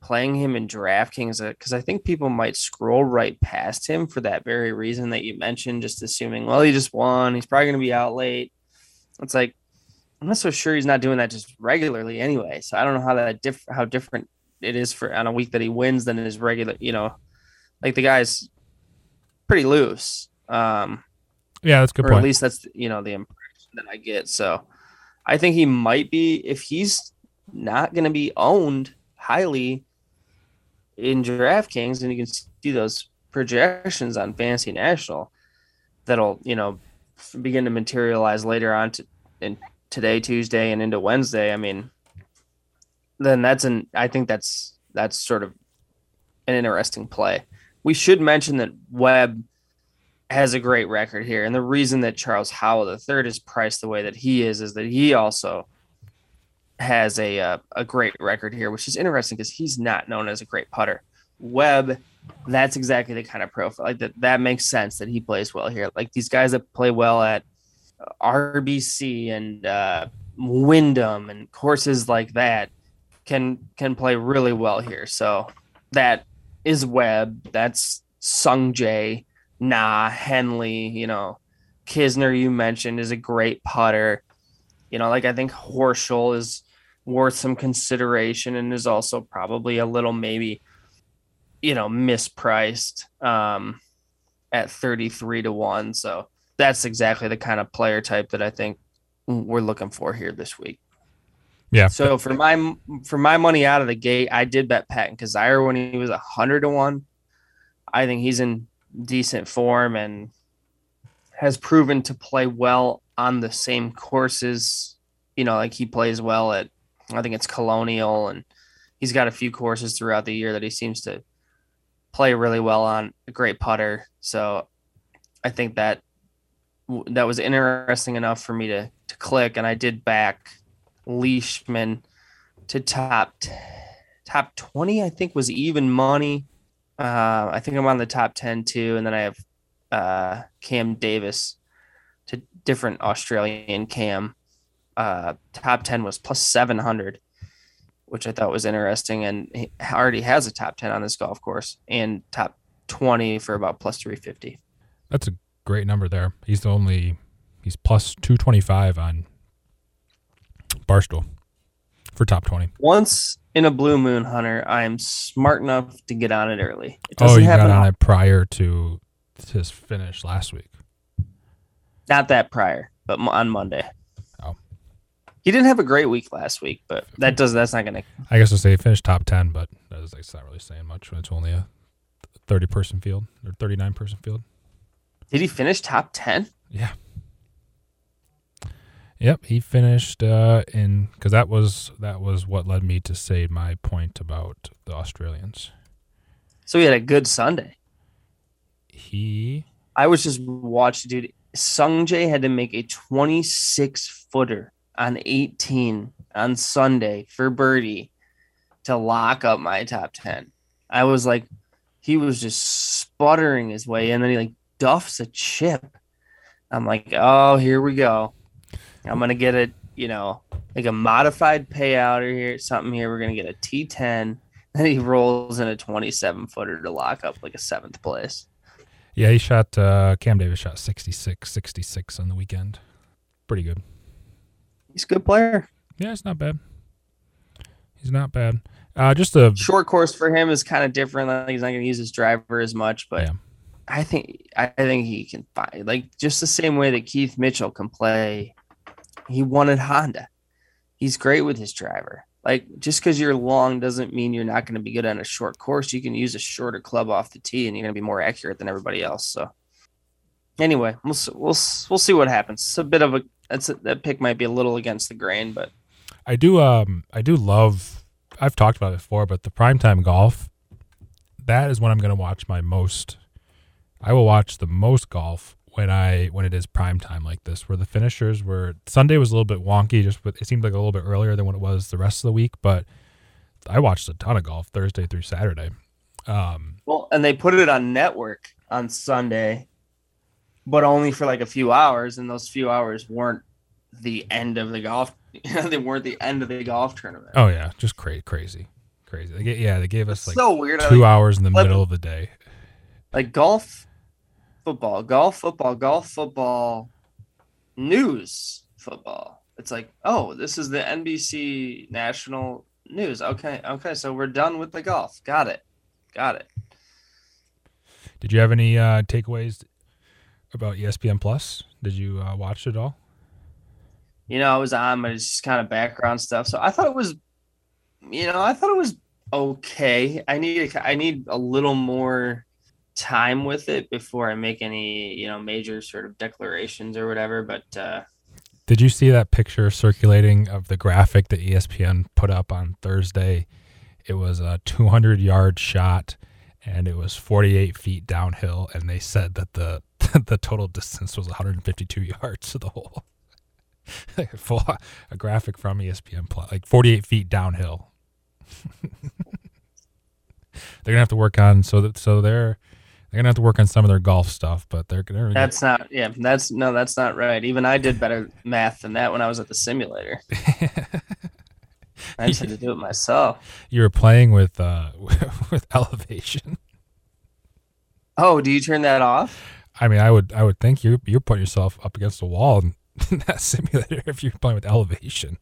A: playing him in DraftKings uh, because I think people might scroll right past him for that very reason that you mentioned, just assuming, well, he just won. He's probably gonna be out late. It's like I'm not so sure he's not doing that just regularly anyway. So I don't know how that diff- how different it is for on a week that he wins than his regular. You know, like the guy's pretty loose. Um,
B: Yeah, that's a good
A: or
B: point.
A: at least that's you know the impression that I get. So I think he might be if he's not going to be owned highly in DraftKings, and you can see those projections on Fantasy National that'll you know begin to materialize later on to in today Tuesday and into Wednesday. I mean, then that's an I think that's that's sort of an interesting play. We should mention that Webb has a great record here. And the reason that Charles Howell III is priced the way that he is is that he also has a uh, a great record here, which is interesting because he's not known as a great putter. Webb, that's exactly the kind of profile like that. That makes sense that he plays well here. Like these guys that play well at RBC and uh, Wyndham and courses like that can can play really well here. So that is Webb. That's Sung Jae. Na, Henley, you know, Kisner, you mentioned, is a great putter. You know, like I think Horschel is worth some consideration and is also probably a little maybe, you know, mispriced um, at 33 to 1. So that's exactly the kind of player type that I think we're looking for here this week.
B: Yeah.
A: So for my for my money out of the gate, I did bet Patton Kizzire when he was a hundred to one. I think he's in decent form and has proven to play well on the same courses. You know, like he plays well at I think it's Colonial and he's got a few courses throughout the year that he seems to play really well on. A great putter. So I think that that was interesting enough for me to to click and I did back Leishman to top top 20 I think was even money. Uh, I think I'm on the top 10 too and then I have uh, Cam Davis to different Australian Cam. Uh, top 10 was plus 700 which I thought was interesting and he already has a top 10 on this golf course and top 20 for about plus 350.
B: That's a great number there. He's the only he's plus 225 on Barstool for top 20.
A: Once in a blue moon hunter, I am smart enough to get on it early. It
B: Oh,
A: doesn't
B: you
A: happen
B: got on it prior to his finish last week.
A: Not that prior, but on Monday.
B: Oh.
A: He didn't have a great week last week, but that does that's not gonna.
B: I guess I'll say he finished top 10, but that is, that's not really saying much when it's only a 30 person field or 39 person field.
A: Did he finish top ten?
B: Yeah. Yep, he finished uh, in because that was that was what led me to say my point about the Australians.
A: So he had a good Sunday.
B: He
A: I was just watching, dude. Sung Jae had to make a 26 footer on 18 on Sunday for birdie to lock up my top 10. I was like, he was just sputtering his way, and then he like duffs a chip. I'm like, oh, here we go. I'm gonna get it, you know, like a modified payout or here something here. We're gonna get a T10. Then he rolls in a 27 footer to lock up like a seventh place.
B: Yeah, he shot uh, Cam Davis shot 66, 66 on the weekend. Pretty good.
A: He's a good player.
B: Yeah, it's not bad. He's not bad. Uh, just a
A: Short course for him is kind of different. Like he's not going to use his driver as much, but
B: Yeah.
A: I think I think he can find like just the same way that Keith Mitchell can play. He wanted Honda. He's great with his driver. Like just because you're long doesn't mean you're not going to be good on a short course. You can use a shorter club off the tee, and you're going to be more accurate than everybody else. So anyway, we'll we'll we'll see what happens. It's a bit of a that's a, that pick might be a little against the grain, but
B: I do um I do love I've talked about it before, but the primetime golf that is when I'm gonna watch my most I will watch the most golf when I when it is prime time like this, where the finishers were Sunday was a little bit wonky, just with, it seemed like a little bit earlier than what it was the rest of the week, but I watched a ton of golf Thursday through Saturday. Um,
A: Well, and they put it on network on Sunday, but only for like a few hours, and those few hours weren't the end of the golf. they weren't the end of the golf tournament.
B: oh yeah, just crazy, crazy, crazy. They, yeah, they gave us like
A: so weird.
B: two
A: like,
B: hours in the middle of the day.
A: like golf, football, golf, football, golf, football, news, football. It's like, oh, this is the NBC national news. Okay, okay, so we're done with the golf. Got it, got it.
B: Did you have any uh, takeaways about ESPN Plus? Did you uh, watch it all?
A: you know, I was on, but it's just kind of background stuff. So I thought it was, you know, I thought it was okay. I need, I need a little more time with it before I make any, you know, major sort of declarations or whatever. But uh,
B: Did you see that picture circulating of the graphic that ESPN put up on Thursday? It was a 200 yard shot and it was 48 feet downhill, and they said that the the total distance was 152 yards to the hole. Full a graphic from ESPN Plus, like 48 feet downhill. they're gonna have to work on so that so they're they're gonna have to work on some of their golf stuff, but they're gonna
A: that's not, yeah, that's no, that's not right. Even I did better math than that when I was at the simulator. I just had to do it myself.
B: you were playing with uh with elevation.
A: Oh, do you turn that off?
B: I mean, I would I would think you you're putting yourself up against the wall in, in that simulator if you're playing with elevation.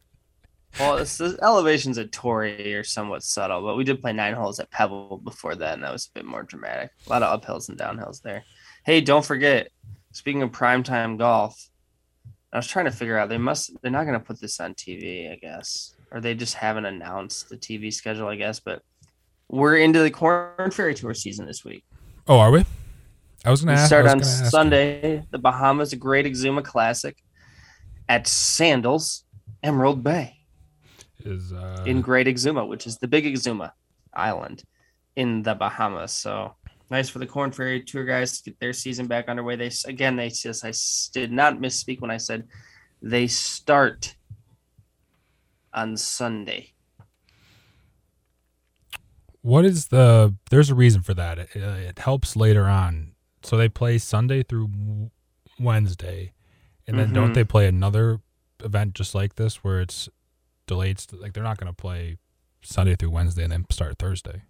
A: Well, the elevations at Torrey are somewhat subtle, but we did play nine holes at Pebble before that, and that was a bit more dramatic. A lot of uphills and downhills there. Hey, don't forget, speaking of primetime golf, I was trying to figure out they must they're not gonna put this on TV, I guess. Or they just haven't announced the TV schedule, I guess, but we're into the Corn Ferry Tour season this week.
B: Oh, are we? I was gonna ask.
A: start on
B: gonna you.
A: Sunday, the Bahamas, a Great Exuma Classic at Sandals, Emerald Bay.
B: Is uh,
A: in Great Exuma, which is the big Exuma island in the Bahamas. So nice for the Corn Ferry Tour guys to get their season back underway. They again, they just I did not misspeak when I said they start on Sunday.
B: what is the? There's a reason for that. It, it helps later on. So they play Sunday through Wednesday, and then don't
A: Mhm.
B: they play another event just like this where it's delayed? Like they're not going to play Sunday through Wednesday and then start Thursday.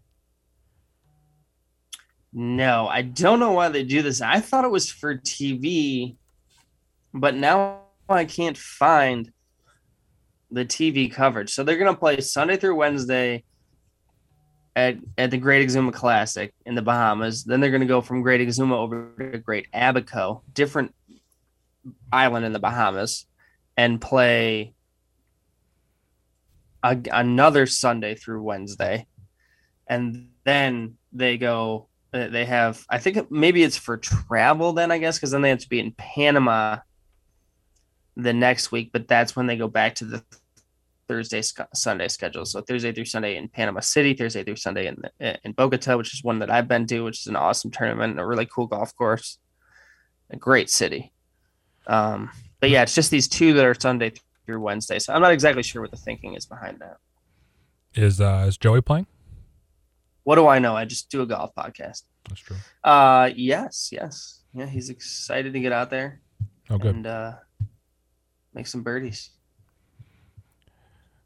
A: No, I don't know why they do this. I thought it was for TV, but now I can't find the TV coverage. So they're gonna play Sunday through Wednesday at at the Great Exuma Classic in the Bahamas. Then they're gonna go from Great Exuma over to Great Abaco, different island in the Bahamas, and play a, another Sunday through Wednesday, and then they go. uh, They have, I think maybe it's for travel then, I guess, because then they have to be in Panama the next week, but that's when they go back to the Thursday Sunday schedule. So Thursday through Sunday in Panama City, Thursday through Sunday in in Bogota, which is one that I've been to, which is an awesome tournament, and a really cool golf course, a great city. Um, but yeah, it's just these two that are Sunday through Wednesday. So I'm not exactly sure what the thinking is behind that.
B: Is uh, is Joey playing?
A: What do I know? I just do a golf podcast.
B: That's true.
A: Uh, yes, yes, yeah. He's excited to get out there
B: Oh, good.
A: and uh, make some birdies.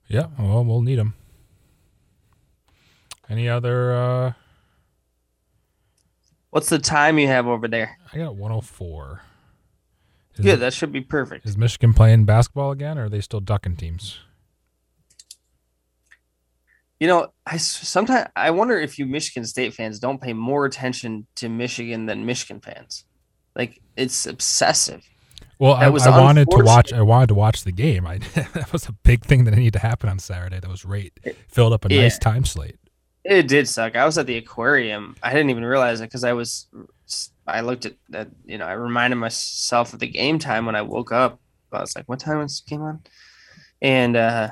B: Yeah, well, we'll need them. Any other? uh
A: What's the time you have over there?
B: I got 104. Is,
A: Good, that should be perfect.
B: is Michigan playing basketball again, or are they still ducking teams?
A: You know, I sometimes I wonder if you Michigan State fans don't pay more attention to Michigan than Michigan fans. Like it's obsessive.
B: Well, I,
A: That was
B: I wanted to watch. I wanted to watch the game. I that was a big thing that needed to happen on Saturday. That was right. Filled up a
A: Yeah.
B: nice time slate.
A: It did suck. I was at the aquarium. I didn't even realize it because I was. I looked at that. You know, I reminded myself of the game time when I woke up. I was like, "What time was the game on?" And uh,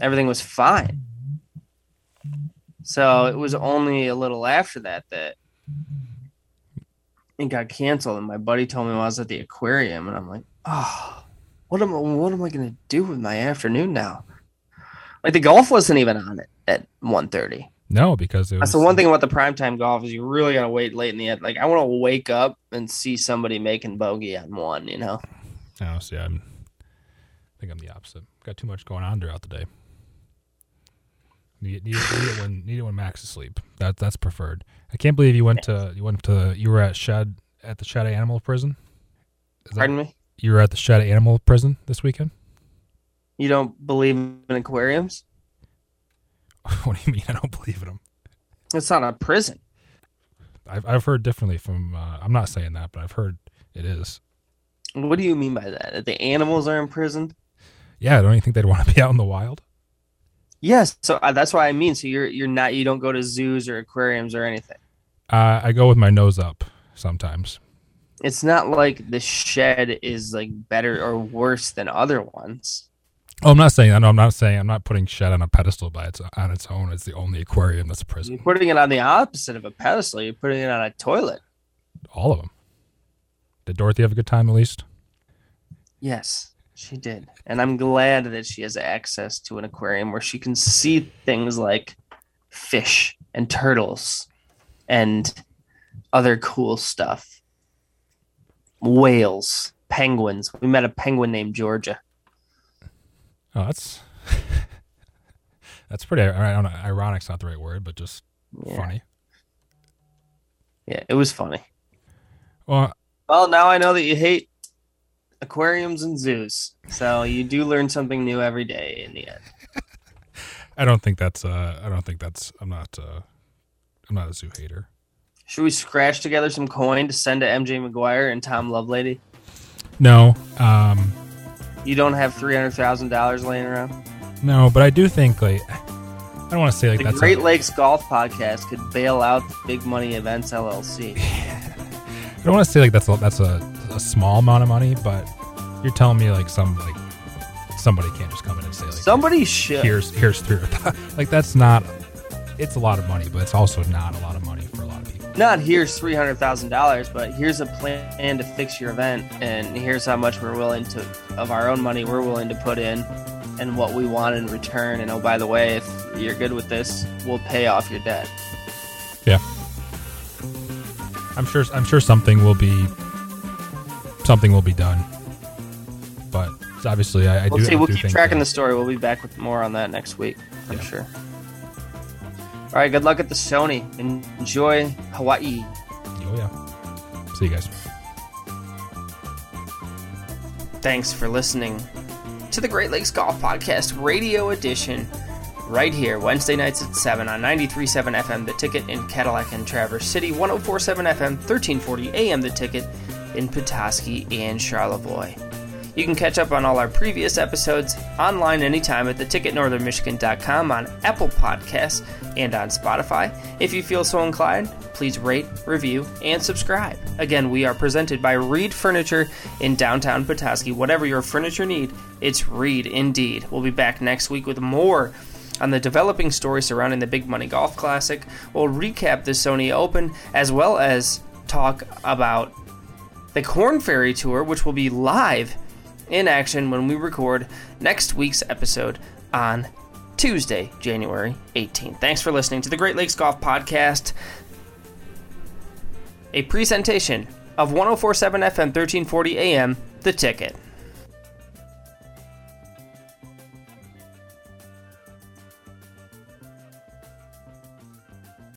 A: everything was fine. So it was only a little after that that it got canceled. And my buddy told me I was at the aquarium, and I'm like, "Oh, what am? What am I gonna do with my afternoon now?" Like the golf wasn't even on it at 1.30.
B: No, because it was
A: That's the one thing about the primetime golf is you really gotta wait late in the end. Like I want to wake up and see somebody making bogey on one. You know,
B: No, see, I'm. I think I'm the opposite. Got too much going on throughout the day. Need, need, need it when need it when Max is asleep. That that's preferred. I can't believe you went to you went to you were at Shedd at the Shedd animal prison. Is that-
A: pardon me.
B: You were at the Shedd animal prison this weekend.
A: You don't believe in aquariums?
B: what do you mean? I don't believe in them.
A: It's not a prison.
B: I've I've heard differently from. Uh, I'm not saying that, but I've heard it is.
A: What do you mean by that? That the animals are imprisoned?
B: Yeah, don't you think they'd want to be out in the wild?
A: Yes. So uh, that's what I mean. So you're you're not you don't go to zoos or aquariums or anything.
B: Uh, I go with my nose up sometimes.
A: It's not like the Shedd is like better or worse than other ones.
B: Oh, I'm not saying. I'm not saying. I'm not putting Shedd on a pedestal by its on its own. It's the only aquarium that's a prison.
A: You're putting it on the opposite of a pedestal. You're putting it on a toilet.
B: All of them. Did Dorothy have a good time at least?
A: Yes, she did. And I'm glad that she has access to an aquarium where she can see things like fish and turtles and other cool stuff. Whales, penguins. We met a penguin named Georgia.
B: Oh, that's that's pretty. I don't know. Ironic's not the right word, but just
A: Yeah.
B: funny.
A: Yeah, it was funny.
B: Well,
A: Well, now I know that you hate aquariums and zoos. So you do learn something new every day in the end.
B: I don't think that's. Uh, I don't think that's. I'm not. Uh, I'm not a zoo hater.
A: Should we scratch together some coin to send to MJ Maguire and Tom Lovelady?
B: No. Um.
A: You don't have three hundred thousand dollars laying around.
B: No, but I do think like. I don't want to say like
A: the
B: that's.
A: Great
B: a,
A: Lakes Golf Podcast could bail out the Big Money Events LLC.
B: I don't want to say like that's a, that's a, a small amount of money, but you're telling me like some like somebody can't just come in and say like
A: Somebody should.
B: here's here's three like that's not. It's a lot of money, but it's also not a lot of money
A: Not here's three hundred thousand dollars, but here's a plan to fix your event, and here's how much we're willing to of our own money we're willing to put in, and what we want in return. And oh, by the way, if you're good with this, we'll pay off your debt.
B: Yeah. I'm sure. I'm sure something will be. Something will be done. But obviously, I, I
A: We'll
B: do.
A: see. We'll
B: do
A: keep tracking
B: that-
A: the story. We'll be back with more on that next week. I'm
B: Yeah.
A: sure. All right. Good luck at the Sony. Enjoy Hawaii.
B: Oh yeah. See you guys.
A: Thanks for listening to the Great Lakes Golf Podcast Radio Edition. Right here, Wednesday nights at 7 on 93.7 FM The Ticket in Cadillac and Traverse City, 104.7 FM, 1340 AM The Ticket in Petoskey and Charlevoix. You can catch up on all our previous episodes online anytime at theticketnorthernmichigan.com on Apple Podcasts and on Spotify. If you feel so inclined, please rate, review, and subscribe. Again, we are presented by Reed Furniture in downtown Petoskey. Whatever your furniture need, it's Reed indeed. We'll be back next week with more on the developing story surrounding the Big Money Golf Classic. We'll recap the Sony Open as well as talk about the Corn Ferry Tour, which will be live in action when we record next week's episode on Tuesday, January 18th. Thanks for listening to the Great Lakes Golf Podcast, a presentation of 1047 FM 1340 AM, The Ticket.